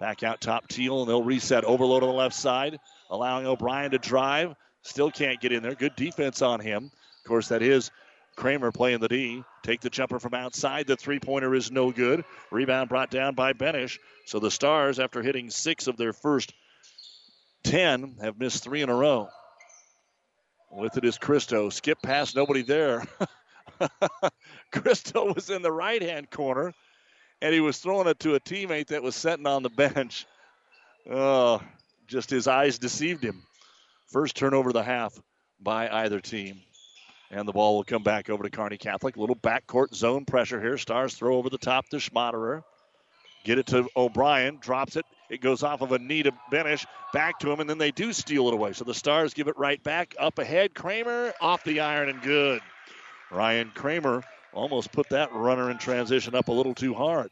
Back out top Teal, and they'll reset. Overload on the left side, allowing O'Brien to drive. Still can't get in there. Good defense on him. Of course, that is Kramer playing the D. Take the jumper from outside. The three pointer is no good. Rebound brought down by Benish. So the Stars, after hitting six of their first 10, have missed three in a row. With it is Christo. Skip past, nobody there. <laughs> Christo was in the right hand corner, and he was throwing it to a teammate that was sitting on the bench. Oh, just his eyes deceived him. First turnover of the half by either team. And the ball will come back over to Kearney Catholic. A little backcourt zone pressure here. Stars throw over the top to Schmaderer. Get it to O'Brien. Drops it. It goes off of a knee to Benish, back to him, and then they do steal it away. So the Stars give it right back. Up ahead, Kramer off the iron and good. Ryan Kramer almost put that runner in transition up a little too hard.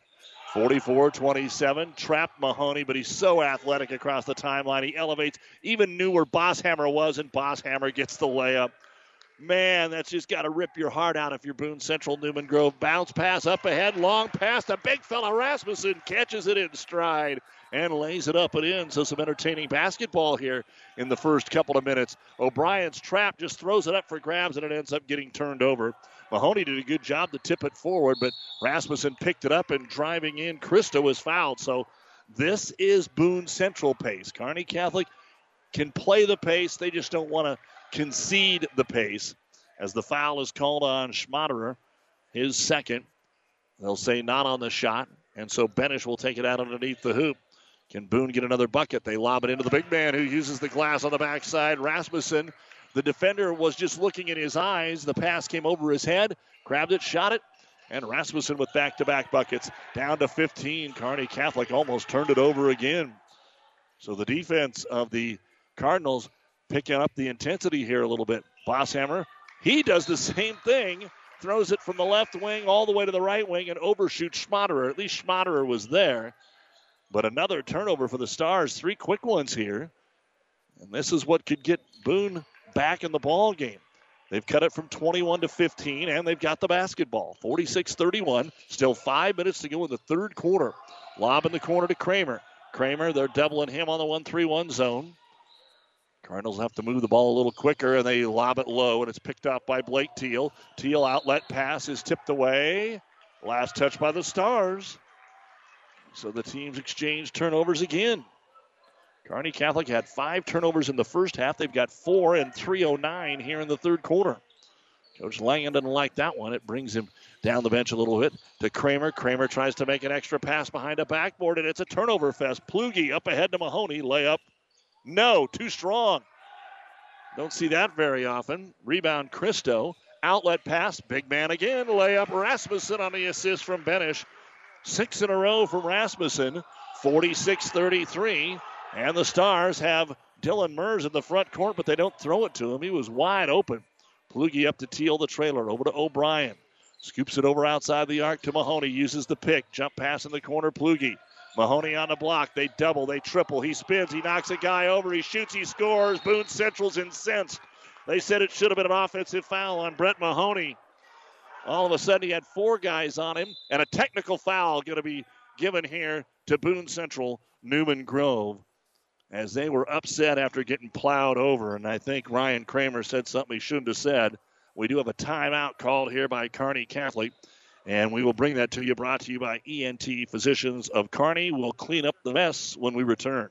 44 27, trapped Mahoney, but he's so athletic across the timeline. He elevates, even knew where Bosshammer was, and Bosshammer gets the layup. Man, that's just got to rip your heart out if you're Boone Central Newman Grove. Bounce pass up ahead, long pass. The big fella Rasmussen catches it in stride and lays it up and in. So some entertaining basketball here in the first couple of minutes. O'Brien's trap just throws it up for grabs and it ends up getting turned over. Mahoney did a good job to tip it forward, but Rasmussen picked it up and driving in. Christo was fouled. So this is Boone Central pace. Kearney Catholic can play the pace. They just don't want to concede the pace as the foul is called on Schmaderer, his second. They'll say not on the shot, and so Benish will take it out underneath the hoop. Can Boone get another bucket? They lob it into the big man who uses the glass on the backside. Rasmussen, the defender, was just looking in his eyes. The pass came over his head, grabbed it, shot it, and Rasmussen with back to back buckets. Down to 15. Kearney Catholic almost turned it over again. So the defense of the Cardinals picking up the intensity here a little bit. Bosshammer, he does the <laughs> same thing, throws it from the left wing all the way to the right wing and overshoots Schmaderer. At least Schmaderer was there. But another turnover for the Stars. Three quick ones here. And this is what could get Boone back in the ball game. They've cut it from 21 to 15, and they've got the basketball. 46 31. Still five minutes to go in the third quarter. Lob in the corner to Kramer. Kramer, they're doubling him on the 1 3 1 zone. Cardinals have to move the ball a little quicker, and they lob it low, and it's picked up by Blake Teal. Teal outlet pass is tipped away. Last touch by the Stars. So the teams exchange turnovers again. Kearney Catholic had five turnovers in the first half. They've got four and 309 here in the third quarter. Coach Langen doesn't like that one. It brings him down the bench a little bit to Kramer. Kramer tries to make an extra pass behind a backboard, and it's a turnover fest. Plugi up ahead to Mahoney. Layup no, too strong. Don't see that very often. Rebound Christo. Outlet pass. Big man again. Layup Rasmussen on the assist from Benish. Six in a row from Rasmussen. 46 33. And the Stars have Dylan Mers in the front court, but they don't throw it to him. He was wide open. Plugi up to Teal the trailer. Over to O'Brien. Scoops it over outside the arc to Mahoney. Uses the pick. Jump pass in the corner. Plugi. Mahoney on the block. They double, they triple. He spins, he knocks a guy over, he shoots, he scores. Boone Central's incensed. They said it should have been an offensive foul on Brett Mahoney. All of a sudden, he had four guys on him, and a technical foul going to be given here to Boone Central Newman Grove as they were upset after getting plowed over. And I think Ryan Kramer said something he shouldn't have said. We do have a timeout called here by Kearney Catholic. And we will bring that to you, brought to you by ENT Physicians of Kearney. We'll clean up the mess when we return.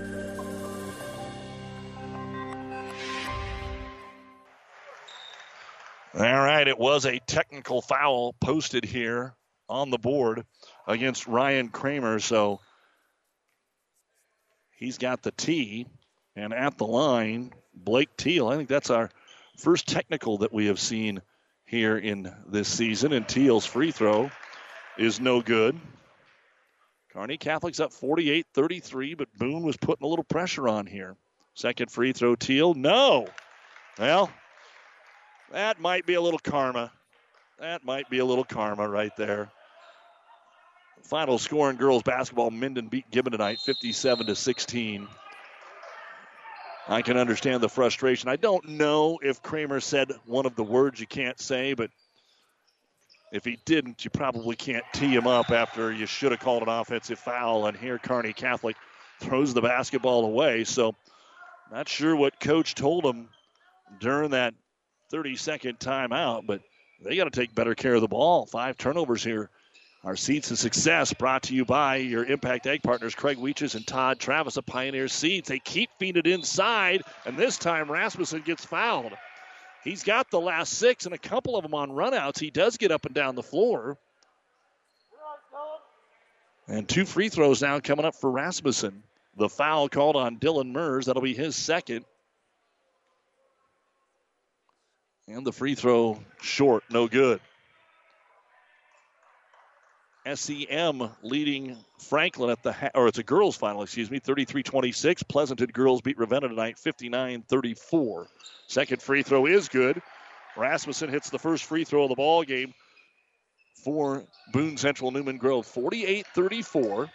All right, it was a technical foul posted here on the board against Ryan Kramer, so he's got the T, and at the line, Blake Teal. I think that's our first technical that we have seen here in this season, and Teal's free throw is no good. Kearney Catholic's up 48 33, but Boone was putting a little pressure on here. Second free throw, Teal. No. Well, that might be a little karma. That might be a little karma right there. Final score in girls basketball: Minden beat Gibbon tonight, 57 to 16. I can understand the frustration. I don't know if Kramer said one of the words you can't say, but if he didn't, you probably can't tee him up after you should have called an offensive foul. And here, Kearney Catholic throws the basketball away. So, not sure what coach told him during that 30 second timeout, but they got to take better care of the ball. Five turnovers here Our Seeds to Success brought to you by your Impact Egg partners, Craig Weeches and Todd Travis of Pioneer Seeds. They keep feeding it inside, and this time Rasmussen gets fouled. He's got the last six and a couple of them on runouts. He does get up and down the floor. And two free throws now coming up for Rasmussen. The foul called on Dylan Mers. That'll be his second. And the free throw short, no good. SEM leading Franklin at the, or it's a girls final, excuse me, 33 26. Pleasanton girls beat Ravenna tonight 59 34. Second free throw is good. Rasmussen hits the first free throw of the ball game for Boone Central Newman Grove 48 34.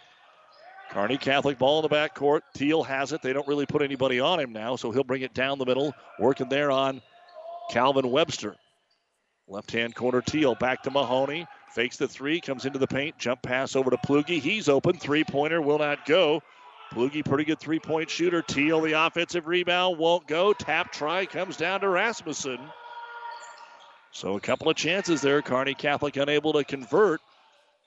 Kearney Catholic ball in the backcourt. Teal has it. They don't really put anybody on him now, so he'll bring it down the middle, working there on Calvin Webster. Left hand corner, Teal back to Mahoney. Fakes the three, comes into the paint, jump pass over to Plugi. He's open. Three pointer will not go. Plugi, pretty good three point shooter. Teal, the offensive rebound, won't go. Tap try comes down to Rasmussen. So a couple of chances there. Kearney Catholic unable to convert.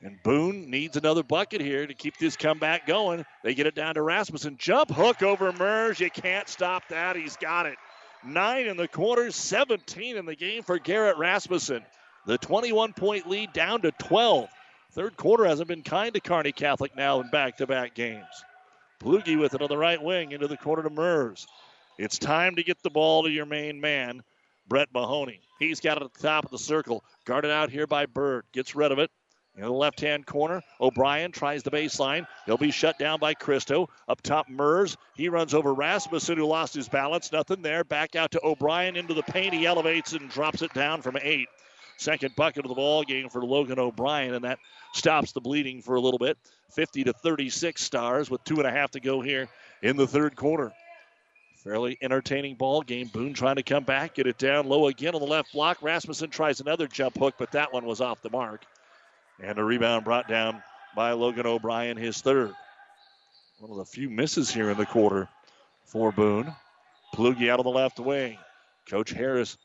And Boone needs another bucket here to keep this comeback going. They get it down to Rasmussen. Jump hook over Mers. You can't stop that. He's got it. Nine in the quarter, 17 in the game for Garrett Rasmussen. The 21 point lead down to 12. Third quarter hasn't been kind to Kearney Catholic now in back to back games. Plugi with it on the right wing into the corner to Mers. It's time to get the ball to your main man, Brett Mahoney. He's got it at the top of the circle. Guarded out here by Bird. Gets rid of it. In the left hand corner, O'Brien tries the baseline. He'll be shut down by Christo. Up top, Mers. He runs over Rasmussen, who lost his balance. Nothing there. Back out to O'Brien into the paint. He elevates and drops it down from eight. Second bucket of the ball game for Logan O'Brien, and that stops the bleeding for a little bit. 50 to 36 stars with two and a half to go here in the third quarter. Fairly entertaining ball game. Boone trying to come back, get it down low again on the left block. Rasmussen tries another jump hook, but that one was off the mark. And a rebound brought down by Logan O'Brien, his third. One of the few misses here in the quarter for Boone. Plugi out of the left wing. Coach Harris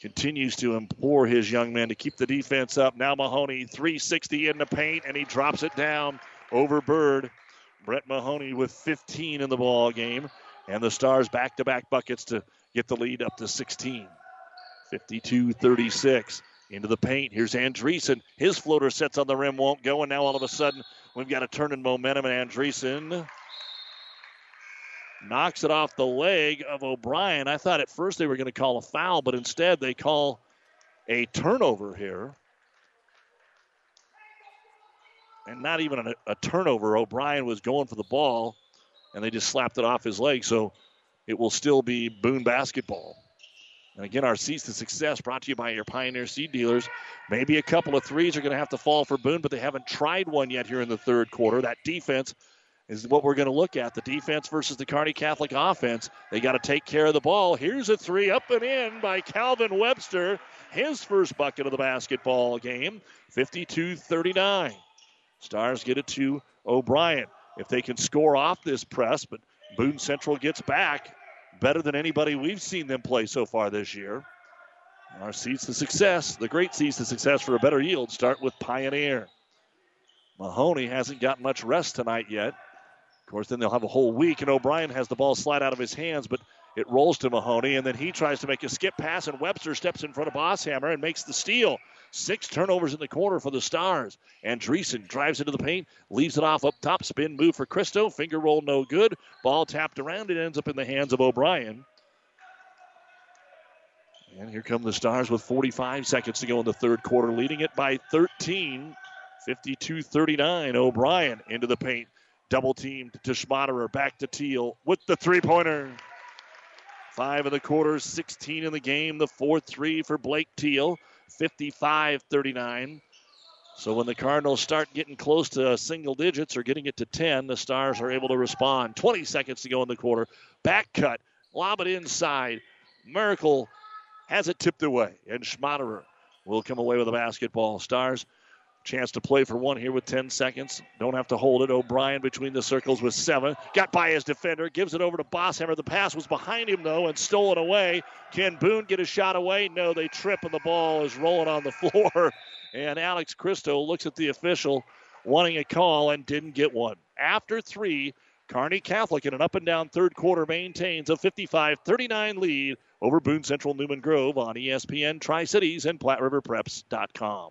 continues to implore his young men to keep the defense up. Now Mahoney 360 in the paint, and he drops it down over Bird. Brett Mahoney with 15 in the ball game, and the Stars back-to-back buckets to get the lead up to 16. 52-36 into the paint. Here's Andreessen. His floater sets on the rim, won't go, and now all of a sudden we've got a turn in momentum, and Andreessen knocks it off the leg of O'Brien. I thought at first they were going to call a foul, but instead they call a turnover here. And not even a, a turnover. O'Brien was going for the ball, and they just slapped it off his leg. So it will still be Boone basketball. And again, our seeds to success brought to you by your Pioneer Seed dealers. Maybe a couple of threes are going to have to fall for Boone, but they haven't tried one yet here in the third quarter. That defense is what we're going to look at. The defense versus the Kearney Catholic offense. They got to take care of the ball. Here's a three up and in by Calvin Webster. His first bucket of the basketball game. 52 39. Stars get it to O'Brien. If they can score off this press, but Boone Central gets back better than anybody we've seen them play so far this year. Our seeds to success, the great seeds to success for a better yield, start with Pioneer. Mahoney hasn't got much rest tonight yet. Of course, then they'll have a whole week, and O'Brien has the ball slide out of his hands, but it rolls to Mahoney, and then he tries to make a skip pass, and Webster steps in front of Bosshammer and makes the steal. Six turnovers in the quarter for the Stars. Andreessen drives into the paint, leaves it off up top. Spin move for Christo. Finger roll no good. Ball tapped around. It ends up in the hands of O'Brien. And here come the Stars with 45 seconds to go in the third quarter, leading it by 13. 52 39. O'Brien into the paint. Double teamed to Schmaderer. Back to Teal with the three pointer. Five in the quarter, 16 in the game. The fourth three for Blake Teal. 55 39. So when the Cardinals start getting close to single digits or getting it to 10, the Stars are able to respond. 20 seconds to go in the quarter. Back cut. Lob it inside. Miracle has it tipped away. And Schmaderer will come away with a basketball. Stars Chance to play for one here with 10 seconds. Don't have to hold it. O'Brien between the circles with seven. Got by his defender. Gives it over to Bosshammer. The pass was behind him, though, and stolen away. Can Boone get a shot away? No, they trip, and the ball is rolling on the <laughs> floor. And Alex Christo looks at the official wanting a call and didn't get one. After three, Kearney Catholic in an up and down third quarter maintains a 55 39 lead over Boone Central Newman Grove on ESPN Tri Cities and PlatteRiverPreps.com.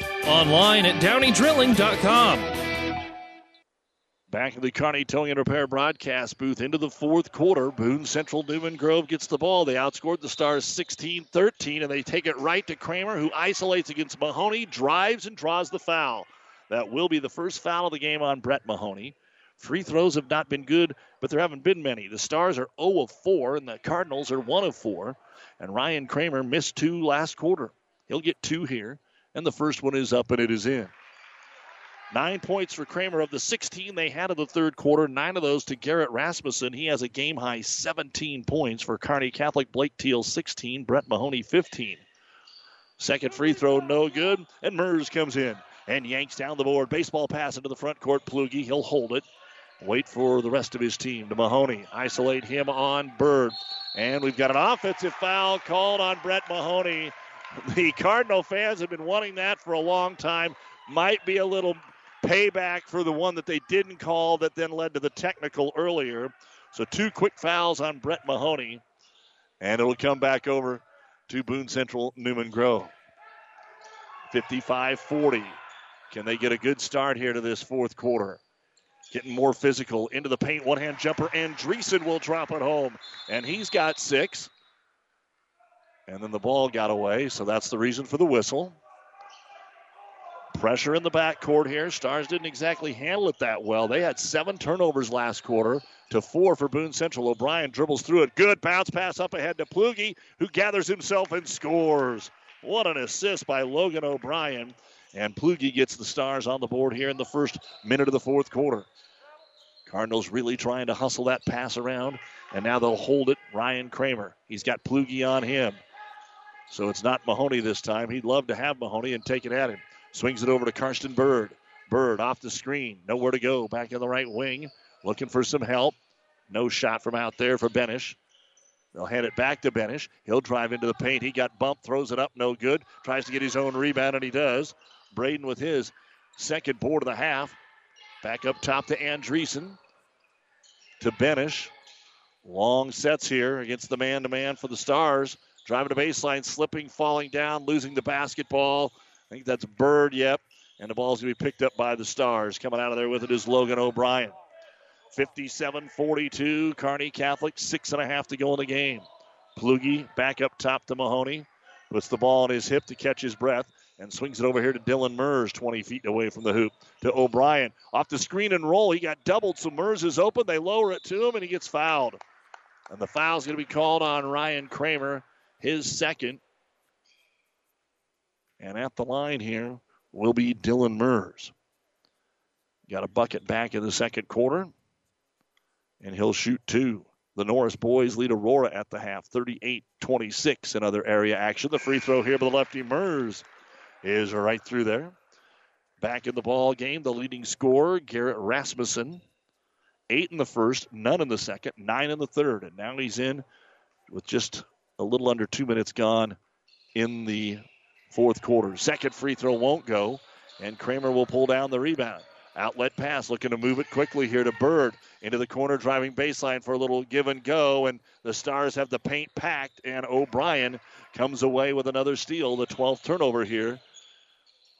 Online at downeydrilling.com. Back in the Kearney Towing and Repair broadcast booth into the fourth quarter. Boone Central Newman Grove gets the ball. They outscored the Stars 16 13, and they take it right to Kramer, who isolates against Mahoney, drives, and draws the foul. That will be the first foul of the game on Brett Mahoney. Free throws have not been good, but there haven't been many. The Stars are 0 of 4, and the Cardinals are 1 of 4. And Ryan Kramer missed two last quarter. He'll get two here, and the first one is up, and it is in. Nine points for Kramer of the 16 they had in the third quarter. Nine of those to Garrett Rasmussen. He has a game high 17 points for Kearney Catholic. Blake Teal 16, Brett Mahoney 15. Second free throw, no good. And Mers comes in and yanks down the board. Baseball pass into the front court. Plugi, he'll hold it. Wait for the rest of his team to Mahoney. Isolate him on Bird. And we've got an offensive foul called on Brett Mahoney. <laughs> The Cardinal fans have been wanting that for a long time. Might be a little payback for the one that they didn't call that then led to the technical earlier. So two quick fouls on Brett Mahoney, and it'll come back over to Boone Central Newman Grove. 55 40. Can they get a good start here to this fourth quarter? Getting more physical into the paint. One hand jumper, and Dreesen will drop it home. And he's got six. And then the ball got away, so that's the reason for the whistle. Pressure in the backcourt here. Stars didn't exactly handle it that well. They had seven turnovers last quarter to four for Boone Central. O'Brien dribbles through it. Good bounce pass up ahead to Plugi, who gathers himself and scores. What an assist by Logan O'Brien. And Plugi gets the Stars on the board here in the first minute of the fourth quarter. Cardinals really trying to hustle that pass around, and now they'll hold it. Ryan Kramer. He's got Plugi on him. So it's not Mahoney this time. He'd love to have Mahoney and take it at him. Swings it over to Karsten Bird. Bird off the screen. Nowhere to go. Back in the right wing. Looking for some help. No shot from out there for Benish. They'll hand it back to Benish. He'll drive into the paint. He got bumped, throws it up, no good. Tries to get his own rebound, and he does. Braden with his second board of the half. Back up top to Andreessen. To Benish. Long sets here against the man to man for the Stars. Driving to baseline, slipping, falling down, losing the basketball. I think that's Bird, yep. And the ball's going to be picked up by the Stars. Coming out of there with it is Logan O'Brien. 57 42. Kearney Catholic, six and a half to go in the game. Plugi back up top to Mahoney. Puts the ball on his hip to catch his breath and swings it over here to Dylan Mers, 20 feet away from the hoop. To O'Brien. Off the screen and roll. He got doubled, so Mers is open. They lower it to him, and he gets fouled. And the foul's going to be called on Ryan Kramer, his second. And at the line here will be Dylan Mers. Got a bucket back in the second quarter, and he'll shoot two. The Norris boys lead Aurora at the half, 38 26 in other area action. The free throw here by the lefty Mers is right through there. Back in the ball game, the leading scorer, Garrett Rasmussen. Eight in the first, none in the second, nine in the third. And now he's in with just a little under two minutes gone in the fourth quarter. Second free throw won't go. And Kramer will pull down the rebound. Outlet pass, looking to move it quickly here to Bird into the corner, driving baseline for a little give and go. And the Stars have the paint packed, and O'Brien comes away with another steal, the 12th turnover here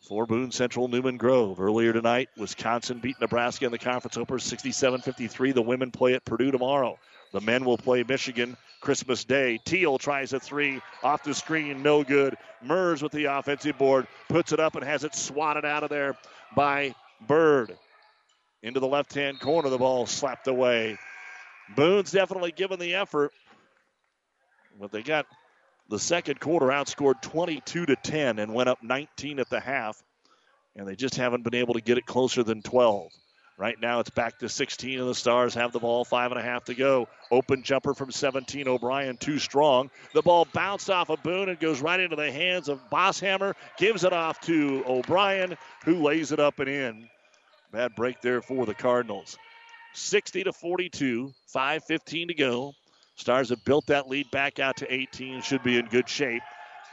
for Boone Central Newman Grove. Earlier tonight, Wisconsin beat Nebraska in the conference opener 67 53. The women play at Purdue tomorrow. The men will play Michigan Christmas Day. Teal tries a three off the screen, no good. Mers with the offensive board puts it up and has it swatted out of there by Bird. Into the left hand corner, the ball slapped away. Boone's definitely given the effort, but they got the second quarter outscored 22 to 10 and went up 19 at the half, and they just haven't been able to get it closer than 12. Right now it's back to 16, and the Stars have the ball. Five and a half to go. Open jumper from 17. O'Brien too strong. The ball bounced off of Boone and goes right into the hands of Bosshammer. Gives it off to O'Brien, who lays it up and in. Bad break there for the Cardinals. 60 to 42. 5:15 to go. Stars have built that lead back out to 18. Should be in good shape.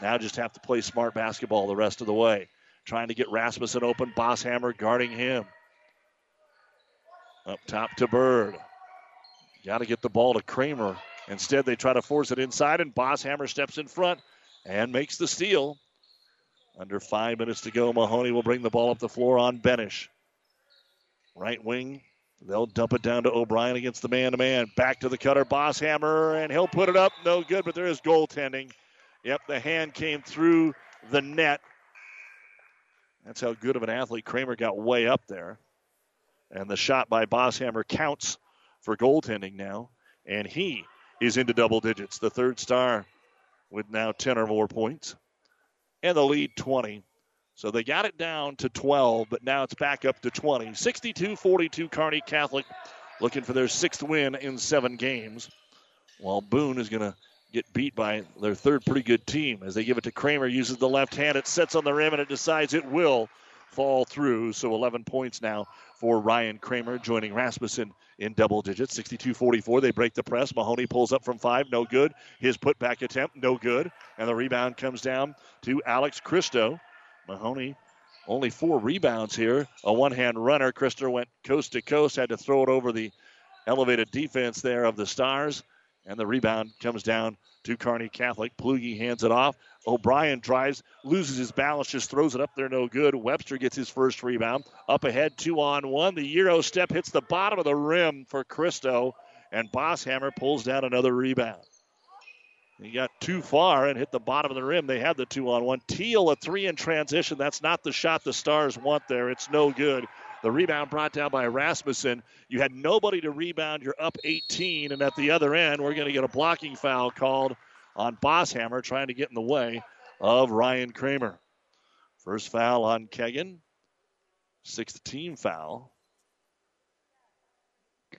Now just have to play smart basketball the rest of the way. Trying to get Rasmussen open. Bosshammer guarding him. Up top to Bird. Got to get the ball to Kramer. Instead, they try to force it inside, and Bosshammer steps in front and makes the steal. Under five minutes to go, Mahoney will bring the ball up the floor on Benish. Right wing, they'll dump it down to O'Brien against the man to man. Back to the cutter, Bosshammer, and he'll put it up. No good, but there is goaltending. Yep, the hand came through the net. That's how good of an athlete Kramer got way up there. And the shot by Bosshammer counts for goaltending now. And he is into double digits. The third star with now 10 or more points. And the lead 20. So they got it down to 12, but now it's back up to 20. 62 42 Kearney Catholic looking for their sixth win in seven games. While Boone is going to get beat by their third pretty good team as they give it to Kramer, uses the left hand. It sets on the rim and it decides it will fall through. So 11 points now for Ryan Kramer, joining Rasmussen in double digits. 62 44. They break the press. Mahoney pulls up from five. No good. His putback attempt, no good. And the rebound comes down to Alex Christo. Mahoney only four rebounds here. A one hand runner. Christo went coast to coast, had to throw it over the elevated defense there of the Stars. And the rebound comes down to Kearney Catholic. Plugi hands it off. O'Brien drives, loses his balance, just throws it up there, no good. Webster gets his first rebound. Up ahead, two on one. The Euro step hits the bottom of the rim for Christo, and Bosshammer pulls down another rebound. He got too far and hit the bottom of the rim. They had the two on one. Teal, a three in transition. That's not the shot the Stars want there. It's no good. The rebound brought down by Rasmussen. You had nobody to rebound. You're up 18, and at the other end, we're going to get a blocking foul called on Bosshammer, trying to get in the way of Ryan Kramer. First foul on Kegan. Sixth team foul.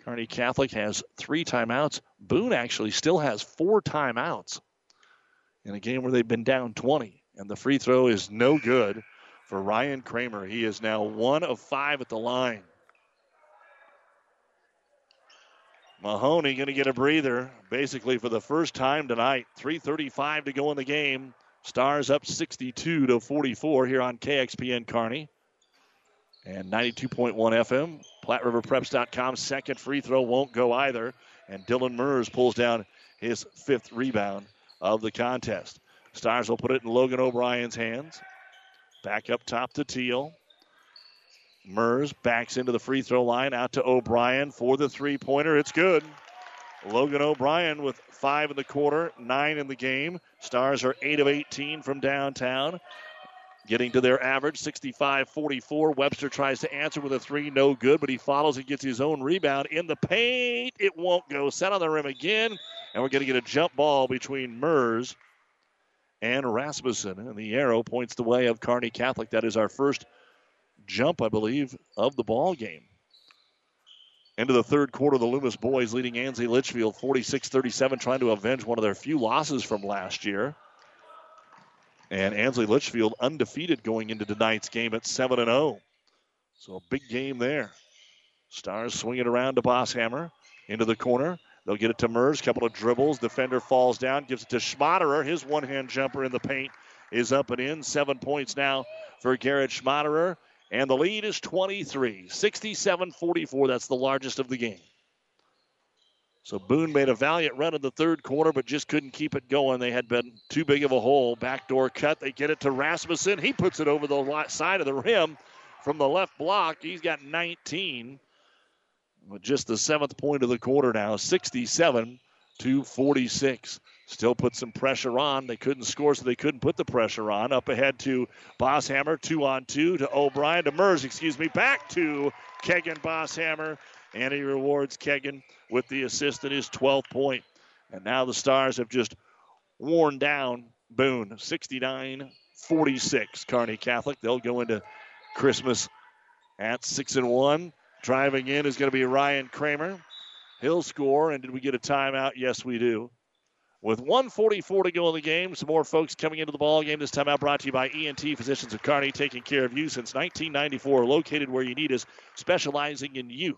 Kearney Catholic has three timeouts. Boone actually still has four timeouts in a game where they've been down 20. And the free throw is no good for Ryan Kramer. He is now one of five at the line. Mahoney going to get a breather basically for the first time tonight. 3.35 to go in the game. Stars up 62 to 44 here on KXPN Kearney. And 92.1 FM. PlatteRiverPreps.com. Second free throw won't go either. And Dylan Mers pulls down his fifth rebound of the contest. Stars will put it in Logan O'Brien's hands. Back up top to Teal. Mers backs into the free throw line out to O'Brien for the three pointer. It's good. Logan O'Brien with five in the quarter, nine in the game. Stars are eight of 18 from downtown. Getting to their average, 65 44. Webster tries to answer with a three, no good, but he follows and gets his own rebound in the paint. It won't go. Set on the rim again, and we're going to get a jump ball between Mers and Rasmussen. And the arrow points the way of Kearney Catholic. That is our first jump, I believe, of the ball game. Into the third quarter, the Loomis boys leading Ansley Litchfield 46 37, trying to avenge one of their few losses from last year. And Ansley Litchfield undefeated going into tonight's game at 7 0. So a big game there. Stars swing it around to Bosshammer into the corner. They'll get it to Mers. Couple of dribbles. Defender falls down, gives it to Schmaderer. His one hand jumper in the paint is up and in. Seven points now for Garrett Schmaderer. And the lead is 23, 67 44. That's the largest of the game. So Boone made a valiant run in the third quarter, but just couldn't keep it going. They had been too big of a hole. Backdoor cut. They get it to Rasmussen. He puts it over the side of the rim from the left block. He's got 19. With just the seventh point of the quarter now, 67 to 46. Still put some pressure on. They couldn't score, so they couldn't put the pressure on. Up ahead to Bosshammer, two on two to O'Brien, to Mers, excuse me, back to Kegan Bosshammer. And he rewards Kegan with the assist in his 12th point. And now the Stars have just worn down Boone, 69 46. Kearney Catholic. They'll go into Christmas at 6 and 1. Driving in is going to be Ryan Kramer. He'll score. And did we get a timeout? Yes, we do. With 144 to go in the game, some more folks coming into the ball game. This time out brought to you by ENT Physicians of Kearney, taking care of you since 1994. Located where you need us, specializing in you.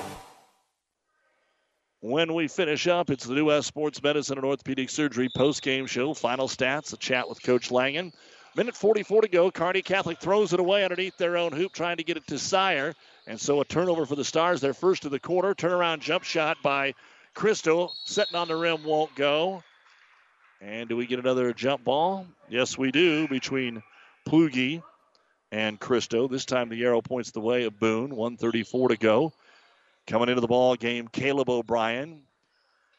When we finish up, it's the New West Sports Medicine and Orthopedic Surgery post-game show. Final stats, a chat with Coach Langen. Minute 44 to go. Kearney Catholic throws it away underneath their own hoop, trying to get it to Sire. And so a turnover for the Stars, their first of the quarter. Turnaround jump shot by Christo. Setting on the rim won't go. And do we get another jump ball? Yes, we do, between Plugi and Christo. This time the arrow points the way of Boone. 134 to go. Coming into the ball game, Caleb O'Brien.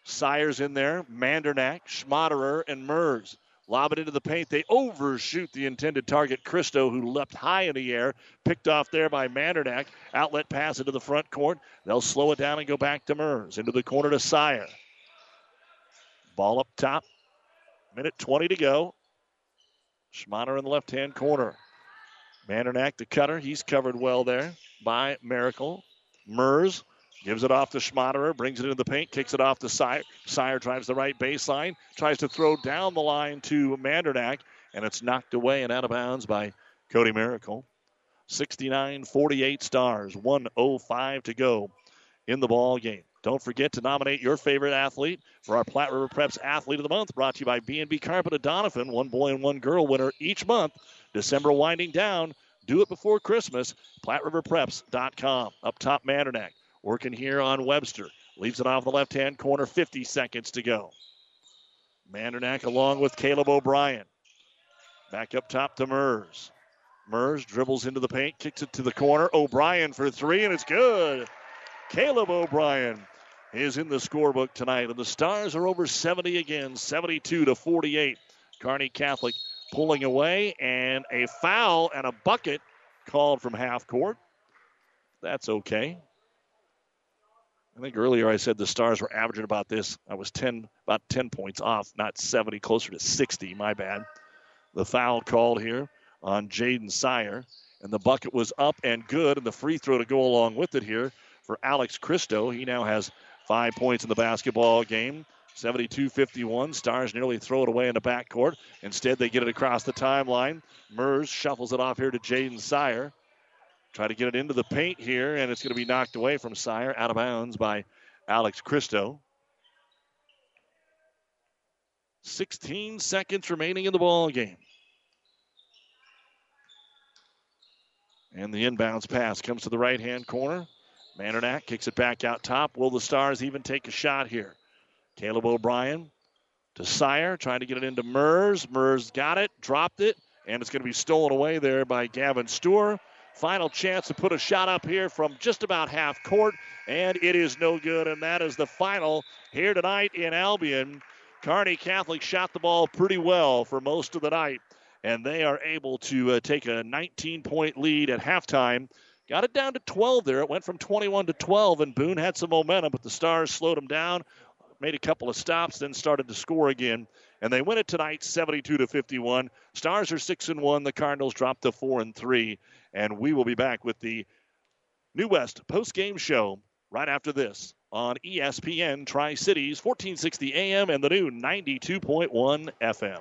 Sire's in there, Mandernack, Schmaderer, and Mers. Lob it into the paint. They overshoot the intended target, Christo, who leapt high in the air. Picked off there by Mandernack. Outlet pass into the front court. They'll slow it down and go back to Mers. Into the corner to Sire. Ball up top. Minute 20 to go. Schmaderer in the left hand corner. Mandernack, the cutter. He's covered well there by Miracle. Mers Gives it off to Schmaderer, brings it into the paint, kicks it off to Sire. Sire drives the right baseline, tries to throw down the line to Mandernack, and it's knocked away and out of bounds by Cody Miracle. 69 48 stars, 105 to go in the ball game. Don't forget to nominate your favorite athlete for our Platte River Preps Athlete of the Month, brought to you by B&B Carpet of Doniphan, one boy and one girl winner each month. December winding down. Do it before Christmas. PlatteRiverPreps.com. Up top, Mandernack. Working here on Webster. Leaves it off the left hand corner, 50 seconds to go. Mandernack along with Caleb O'Brien. Back up top to Mers. Mers dribbles into the paint, kicks it to the corner. O'Brien for three, and it's good. Caleb O'Brien is in the scorebook tonight, and the Stars are over 70 again, 72 to 48. Kearney Catholic pulling away, and a foul and a bucket called from half court. That's okay. I think earlier I said the Stars were averaging about this. I was 10, about 10 points off, not 70, closer to 60. My bad. The foul called here on Jaden Sire, and the bucket was up and good, and the free throw to go along with it here for Alex Christo. He now has five points in the basketball game. 72 51. Stars nearly throw it away in the backcourt. Instead, they get it across the timeline. Mers shuffles it off here to Jaden Sire. Try to get it into the paint here, and it's going to be knocked away from Sire, out of bounds by Alex Christo. 16 seconds remaining in the ball game. And the inbounds pass comes to the right hand corner. Mandernack kicks it back out top. Will the Stars even take a shot here? Caleb O'Brien to Sire, trying to get it into Mers. Mers got it, dropped it, and it's going to be stolen away there by Gavin Stewart. Final chance to put a shot up here from just about half court, and it is no good. And that is the final here tonight in Albion. Kearney Catholic shot the ball pretty well for most of the night, and they are able to uh, take a 19 point lead at halftime. Got it down to 12 there. It went from 21 to 12, and Boone had some momentum, but the Stars slowed them down. made a couple of stops, then started to score again, and they win it tonight, 72 to 51. Stars are six and one. The Cardinals drop to four and three, and we will be back with the New West post game show right after this on ESPN Tri Cities, 1460 AM and the new 92.1 FM.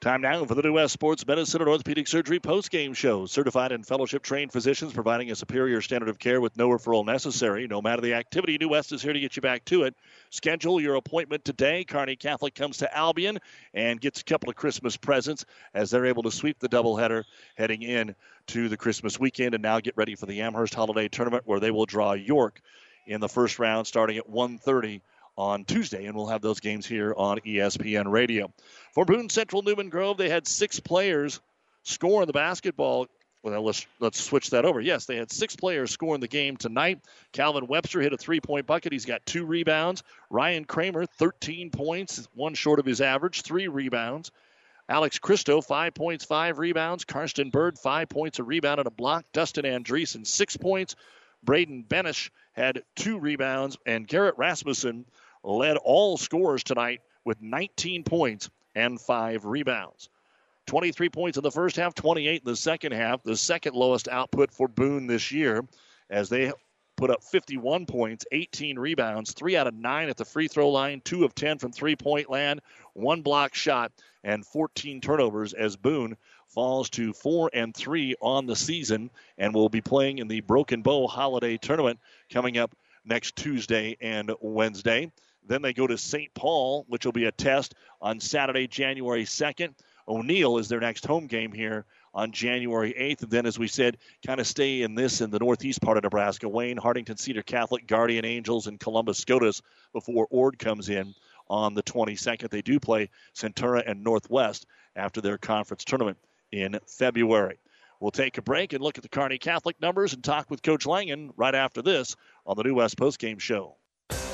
Time now for the New West Sports Medicine and Orthopedic Surgery post-game show. Certified and fellowship-trained physicians providing a superior standard of care with no referral necessary. No matter the activity, New West is here to get you back to it. Schedule your appointment today. Kearney Catholic comes to Albion and gets a couple of Christmas presents as they're able to sweep the doubleheader heading in to the Christmas weekend and now get ready for the Amherst Holiday Tournament where they will draw York in the first round starting at 1:30 on Tuesday, and we'll have those games here on ESPN Radio. For Boone Central Newman Grove, they had six players score in the basketball. Well, let's let's switch that over. Yes, they had six players score in the game tonight. Calvin Webster hit a three-point bucket. He's got two rebounds. Ryan Kramer, 13 points, one short of his average, three rebounds. Alex Christo, five points, five rebounds. Karsten Bird, five points, a rebound, and a block. Dustin Andreessen, six points. Braden Benish had two rebounds, and Garrett Rasmussen led all scorers tonight with 19 points and five rebounds. 23 points in the first half, 28 in the second half, the second lowest output for Boone this year as they put up 51 points, 18 rebounds, 3 out of 9 at the free throw line, 2 of 10 from three point land, one block shot, and 14 turnovers as Boone falls to 4 and 3 on the season and will be playing in the Broken Bow Holiday Tournament coming up next Tuesday and Wednesday. Then they go to St. Paul, which will be a test on Saturday, January 2nd. O'Neill is their next home game here on January 8th. And then, as we said, kind of stay in this in the northeast part of Nebraska. Wayne, Hartington Cedar Catholic, Guardian Angels, and Columbus Scotus before Ord comes in on the 22nd. They do play Centura and Northwest after their conference tournament in February. We'll take a break and look at the Kearney Catholic numbers and talk with Coach Langen right after this on the New West Postgame Show.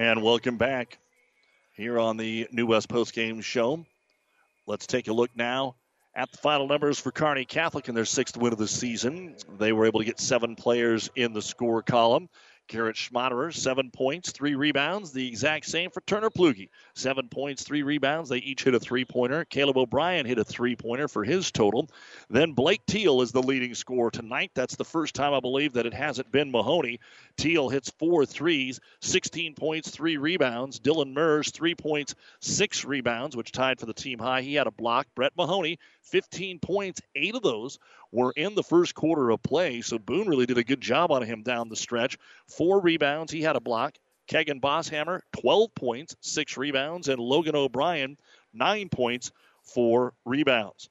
And welcome back here on the New West Post Game Show. Let's take a look now at the final numbers for Kearney Catholic in their sixth win of the season. They were able to get seven players in the score column. Garrett Schmaderer, seven points, three rebounds, the exact same for Turner Plugi. Seven points, three rebounds. They each hit a three pointer. Caleb O'Brien hit a three pointer for his total. Then Blake Teal is the leading scorer tonight. That's the first time I believe that it hasn't been Mahoney. Teal hits four threes, 16 points, three rebounds. Dylan Mers, three points, six rebounds, which tied for the team high. He had a block. Brett Mahoney, 15 points, eight of those were in the first quarter of play. So Boone really did a good job on him down the stretch. Four rebounds. He had a block. Kegan Bosshammer, 12 points, six rebounds. And Logan O'Brien, nine points, four rebounds.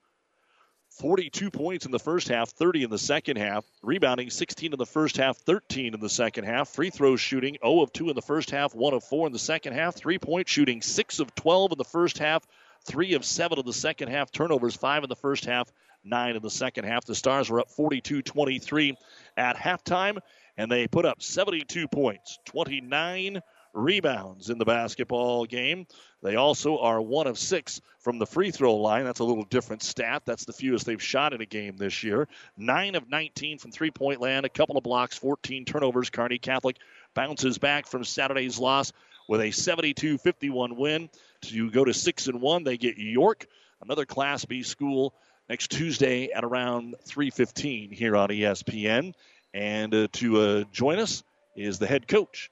42 points in the first half, 30 in the second half. Rebounding 16 in the first half, 13 in the second half. Free throw shooting 0 of 2 in the first half, 1 of 4 in the second half. Three point shooting 6 of 12 in the first half, 3 of 7 in the second half. Turnovers 5 in the first half, 9 in the second half. The Stars were up 42 23 at halftime, and they put up 72 points, 29 rebounds in the basketball game. They also are one of six from the free throw line. That's a little different stat. That's the fewest they've shot in a game this year. Nine of 19 from three point land, a couple of blocks, 14 turnovers. Kearney Catholic bounces back from Saturday's loss with a 72 51 win. To go to 6 and 1, they get York, another Class B school, next Tuesday at around 3:15 here on ESPN. And uh, to uh, join us is the head coach,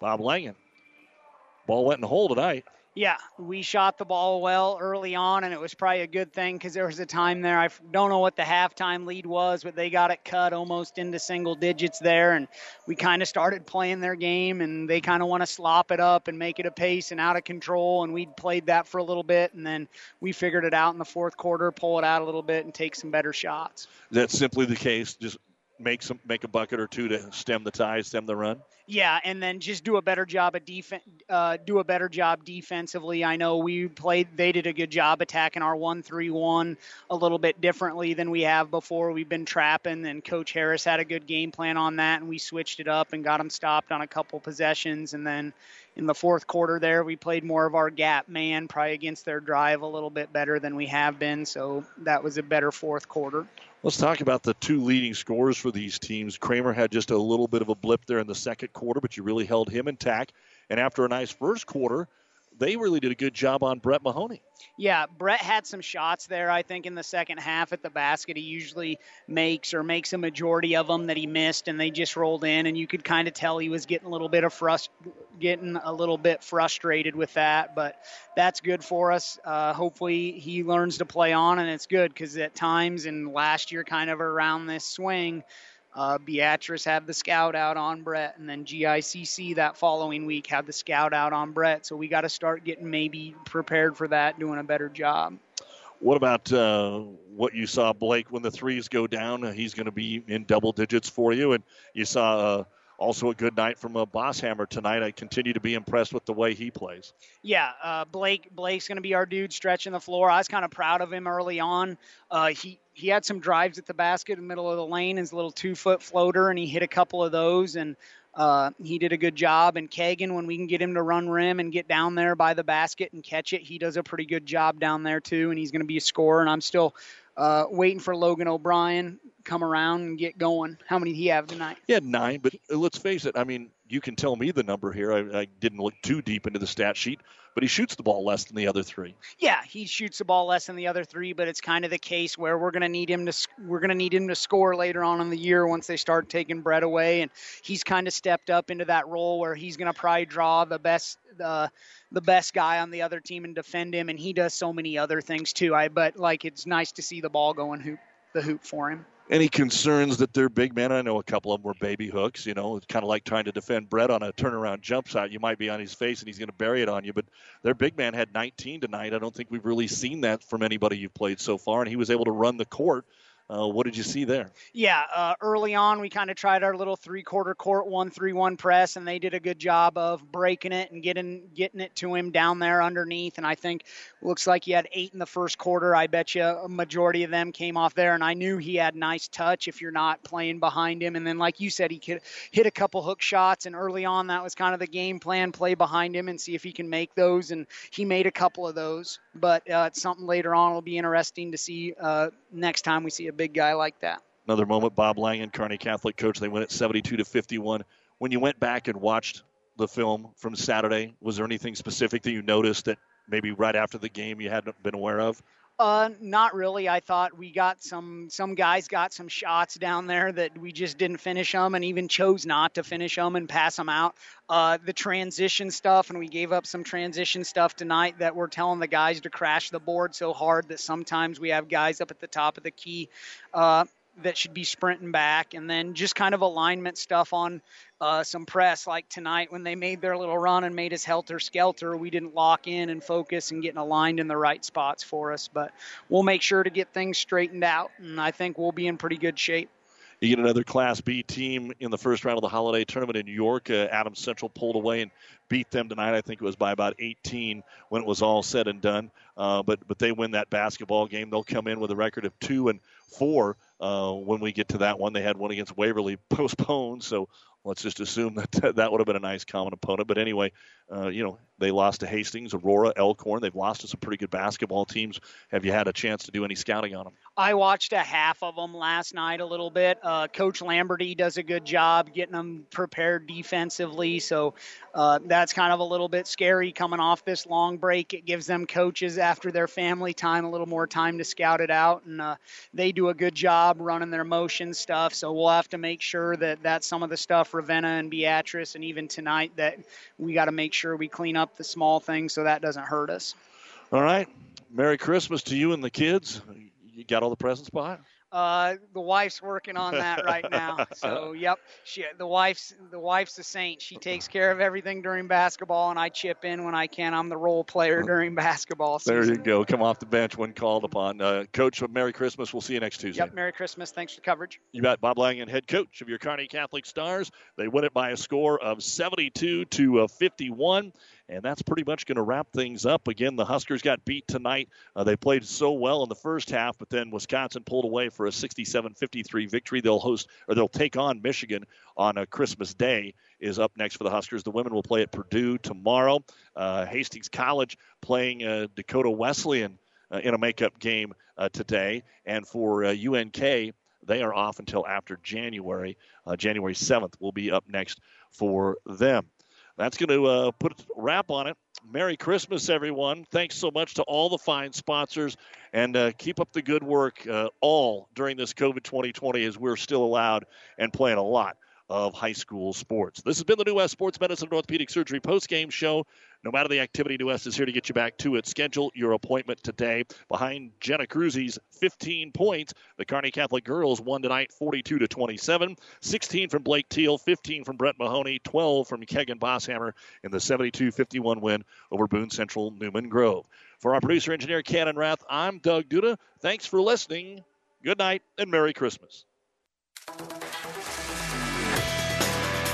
Bob Langen. Ball went in the hole tonight. Yeah, we shot the ball well early on, and it was probably a good thing because there was a time there. I don't know what the halftime lead was, but they got it cut almost into single digits there, and we kind of started playing their game, and they kind of want to slop it up and make it a pace and out of control, and we played that for a little bit, and then we figured it out in the fourth quarter, pull it out a little bit, and take some better shots. That's simply the case. Just make some make a bucket or two to stem the tide, stem the run. Yeah, and then just do a better job of defense. Uh, do a better job defensively. I know we played; they did a good job attacking our one-three-one a little bit differently than we have before. We've been trapping, and Coach Harris had a good game plan on that, and we switched it up and got them stopped on a couple possessions, and then in the fourth quarter there we played more of our gap man probably against their drive a little bit better than we have been so that was a better fourth quarter Let's talk about the two leading scorers for these teams. Kramer had just a little bit of a blip there in the second quarter, but you really held him intact. And after a nice first quarter, they really did a good job on Brett Mahoney. Yeah, Brett had some shots there, I think, in the second half at the basket. He usually makes or makes a majority of them that he missed, and they just rolled in, and you could kind of tell he was getting a little bit of frust- getting a little bit frustrated with that. But that's good for us. Uh, hopefully, he learns to play on, and it's good because at times, and last year, kind of around this swing, uh, Beatrice had the scout out on Brett, and then GICC that following week had the scout out on Brett. So we got to start getting maybe prepared for that, doing a better job. What about uh, what you saw, Blake, when the threes go down? Uh, he's going to be in double digits for you. And you saw uh, also a good night from a Bosshammer tonight. I continue to be impressed with the way he plays. Yeah, uh, Blake Blake's going to be our dude stretching the floor. I was kind of proud of him early on. Uh, he he had some drives at the basket in the middle of the lane, his little two foot floater, and he hit a couple of those. And uh, he did a good job. And Kagan, when we can get him to run rim and get down there by the basket and catch it, he does a pretty good job down there too. And he's going to be a scorer. And I'm still uh, waiting for Logan O'Brien come around and get going. How many did he have tonight? He had nine, but let's face it. I mean, you can tell me the number here. I, I didn't look too deep into the stat sheet, but he shoots the ball less than the other three. Yeah, he shoots the ball less than the other three, but it's kind of the case where we're going to need him to we're going to need him to score later on in the year once they start taking Brett away, and he's kind of stepped up into that role where he's going to probably draw the best the the best guy on the other team and defend him, and he does so many other things too. I but like it's nice to see the ball going hoop the hoop for him. Any concerns that their big men? I know a couple of them were baby hooks. You know, it's kind of like trying to defend Brett on a turnaround jump shot. You might be on his face and he's going to bury it on you. But their big man had 19 tonight. I don't think we've really seen that from anybody you've played so far, and he was able to run the court Uh, what did you see there? Yeah, uh, early on we kind of tried our little three-quarter court one-three-one press, and they did a good job of breaking it and getting getting it to him down there underneath. And I think looks like he had eight in the first quarter. I bet you a majority of them came off there, and I knew he had nice touch if you're not playing behind him. And then, like you said, he could hit a couple hook shots, and early on that was kind of the game plan: play behind him and see if he can make those. And he made a couple of those, but uh, it's something later on will be interesting to see uh, next time we see a big guy like that. Another moment, Bob Langen, Kearney Catholic coach. They win it 72 to 51. When you went back and watched the film from Saturday, was there anything specific that you noticed that maybe right after the game you hadn't been aware of? Uh, not really. I thought we got some some guys got some shots down there that we just didn't finish them, and even chose not to finish them and pass them out. Uh, the transition stuff, and we gave up some transition stuff tonight that we're telling the guys to crash the board so hard that sometimes we have guys up at the top of the key. Uh, that should be sprinting back, and then just kind of alignment stuff on uh, some press like tonight when they made their little run and made us helter skelter. We didn't lock in and focus and getting aligned in the right spots for us, but we'll make sure to get things straightened out, and I think we'll be in pretty good shape. You get another Class B team in the first round of the holiday tournament in York. Uh, Adams Central pulled away and beat them tonight. I think it was by about 18 when it was all said and done. Uh, but but they win that basketball game. They'll come in with a record of two and four uh, when we get to that one. They had one against Waverly <laughs> postponed, so let's just assume that that would have been a nice common opponent. But anyway, uh, you know, they lost to Hastings, Aurora, Elkhorn. They've lost to some pretty good basketball teams. Have you had a chance to do any scouting on them? I watched a half of them last night a little bit. Uh, Coach Lamberty does a good job getting them prepared defensively. So uh, that's kind of a little bit scary coming off this long break. It gives them coaches after their family time a little more time to scout it out. And uh, they do a good job running their motion stuff. So we'll have to make sure that that's some of the stuff Ravenna and Beatrice and even tonight that we got to make sure we clean up the small things so that doesn't hurt us. All right. Merry Christmas to you and the kids. You got all the presents bought? Uh, the wife's working on that right now. <laughs> So, yep, she the wife's the wife's a saint. She takes care of everything during basketball, and I chip in when I can. I'm the role player during basketball. Season. There you go. Come off the bench when called upon. Uh, coach, Merry Christmas. We'll see you next Tuesday. Yep, Merry Christmas. Thanks for the coverage. You got Bob Langen, head coach of your Kearney Catholic Stars. They win it by a score of 72 to uh, 51. And that's pretty much going to wrap things up. Again, the Huskers got beat tonight. Uh, they played so well in the first half, but then Wisconsin pulled away for a 67-53 victory. They'll host or they'll take on Michigan on a Christmas Day. Is up next for the Huskers. The women will play at Purdue tomorrow. Uh, Hastings College playing uh, Dakota Wesleyan uh, in a makeup game uh, today, and for UNK. They are off until after January. January 7th will be up next for them that's going to uh, put a wrap on it. Merry Christmas, everyone. Thanks so much to all the fine sponsors, and uh, keep up the good work uh, all during this COVID 2020 as we're still allowed and playing a lot of high school sports. This has been the New West Sports Medicine and Orthopedic Surgery post-game show. No matter the activity, New West is here to get you back to it. Schedule your appointment today. Behind Jenna Cruzy's 15 points, the Kearney Catholic girls won tonight 42 to 27. 16 from Blake Teal, 15 from Brett Mahoney, 12 from Kegan Bosshammer in the 72-51 win over Boone Central Newman Grove. For our producer engineer Cannon Rath, I'm Doug Duda. Thanks for listening. Good night and Merry Christmas.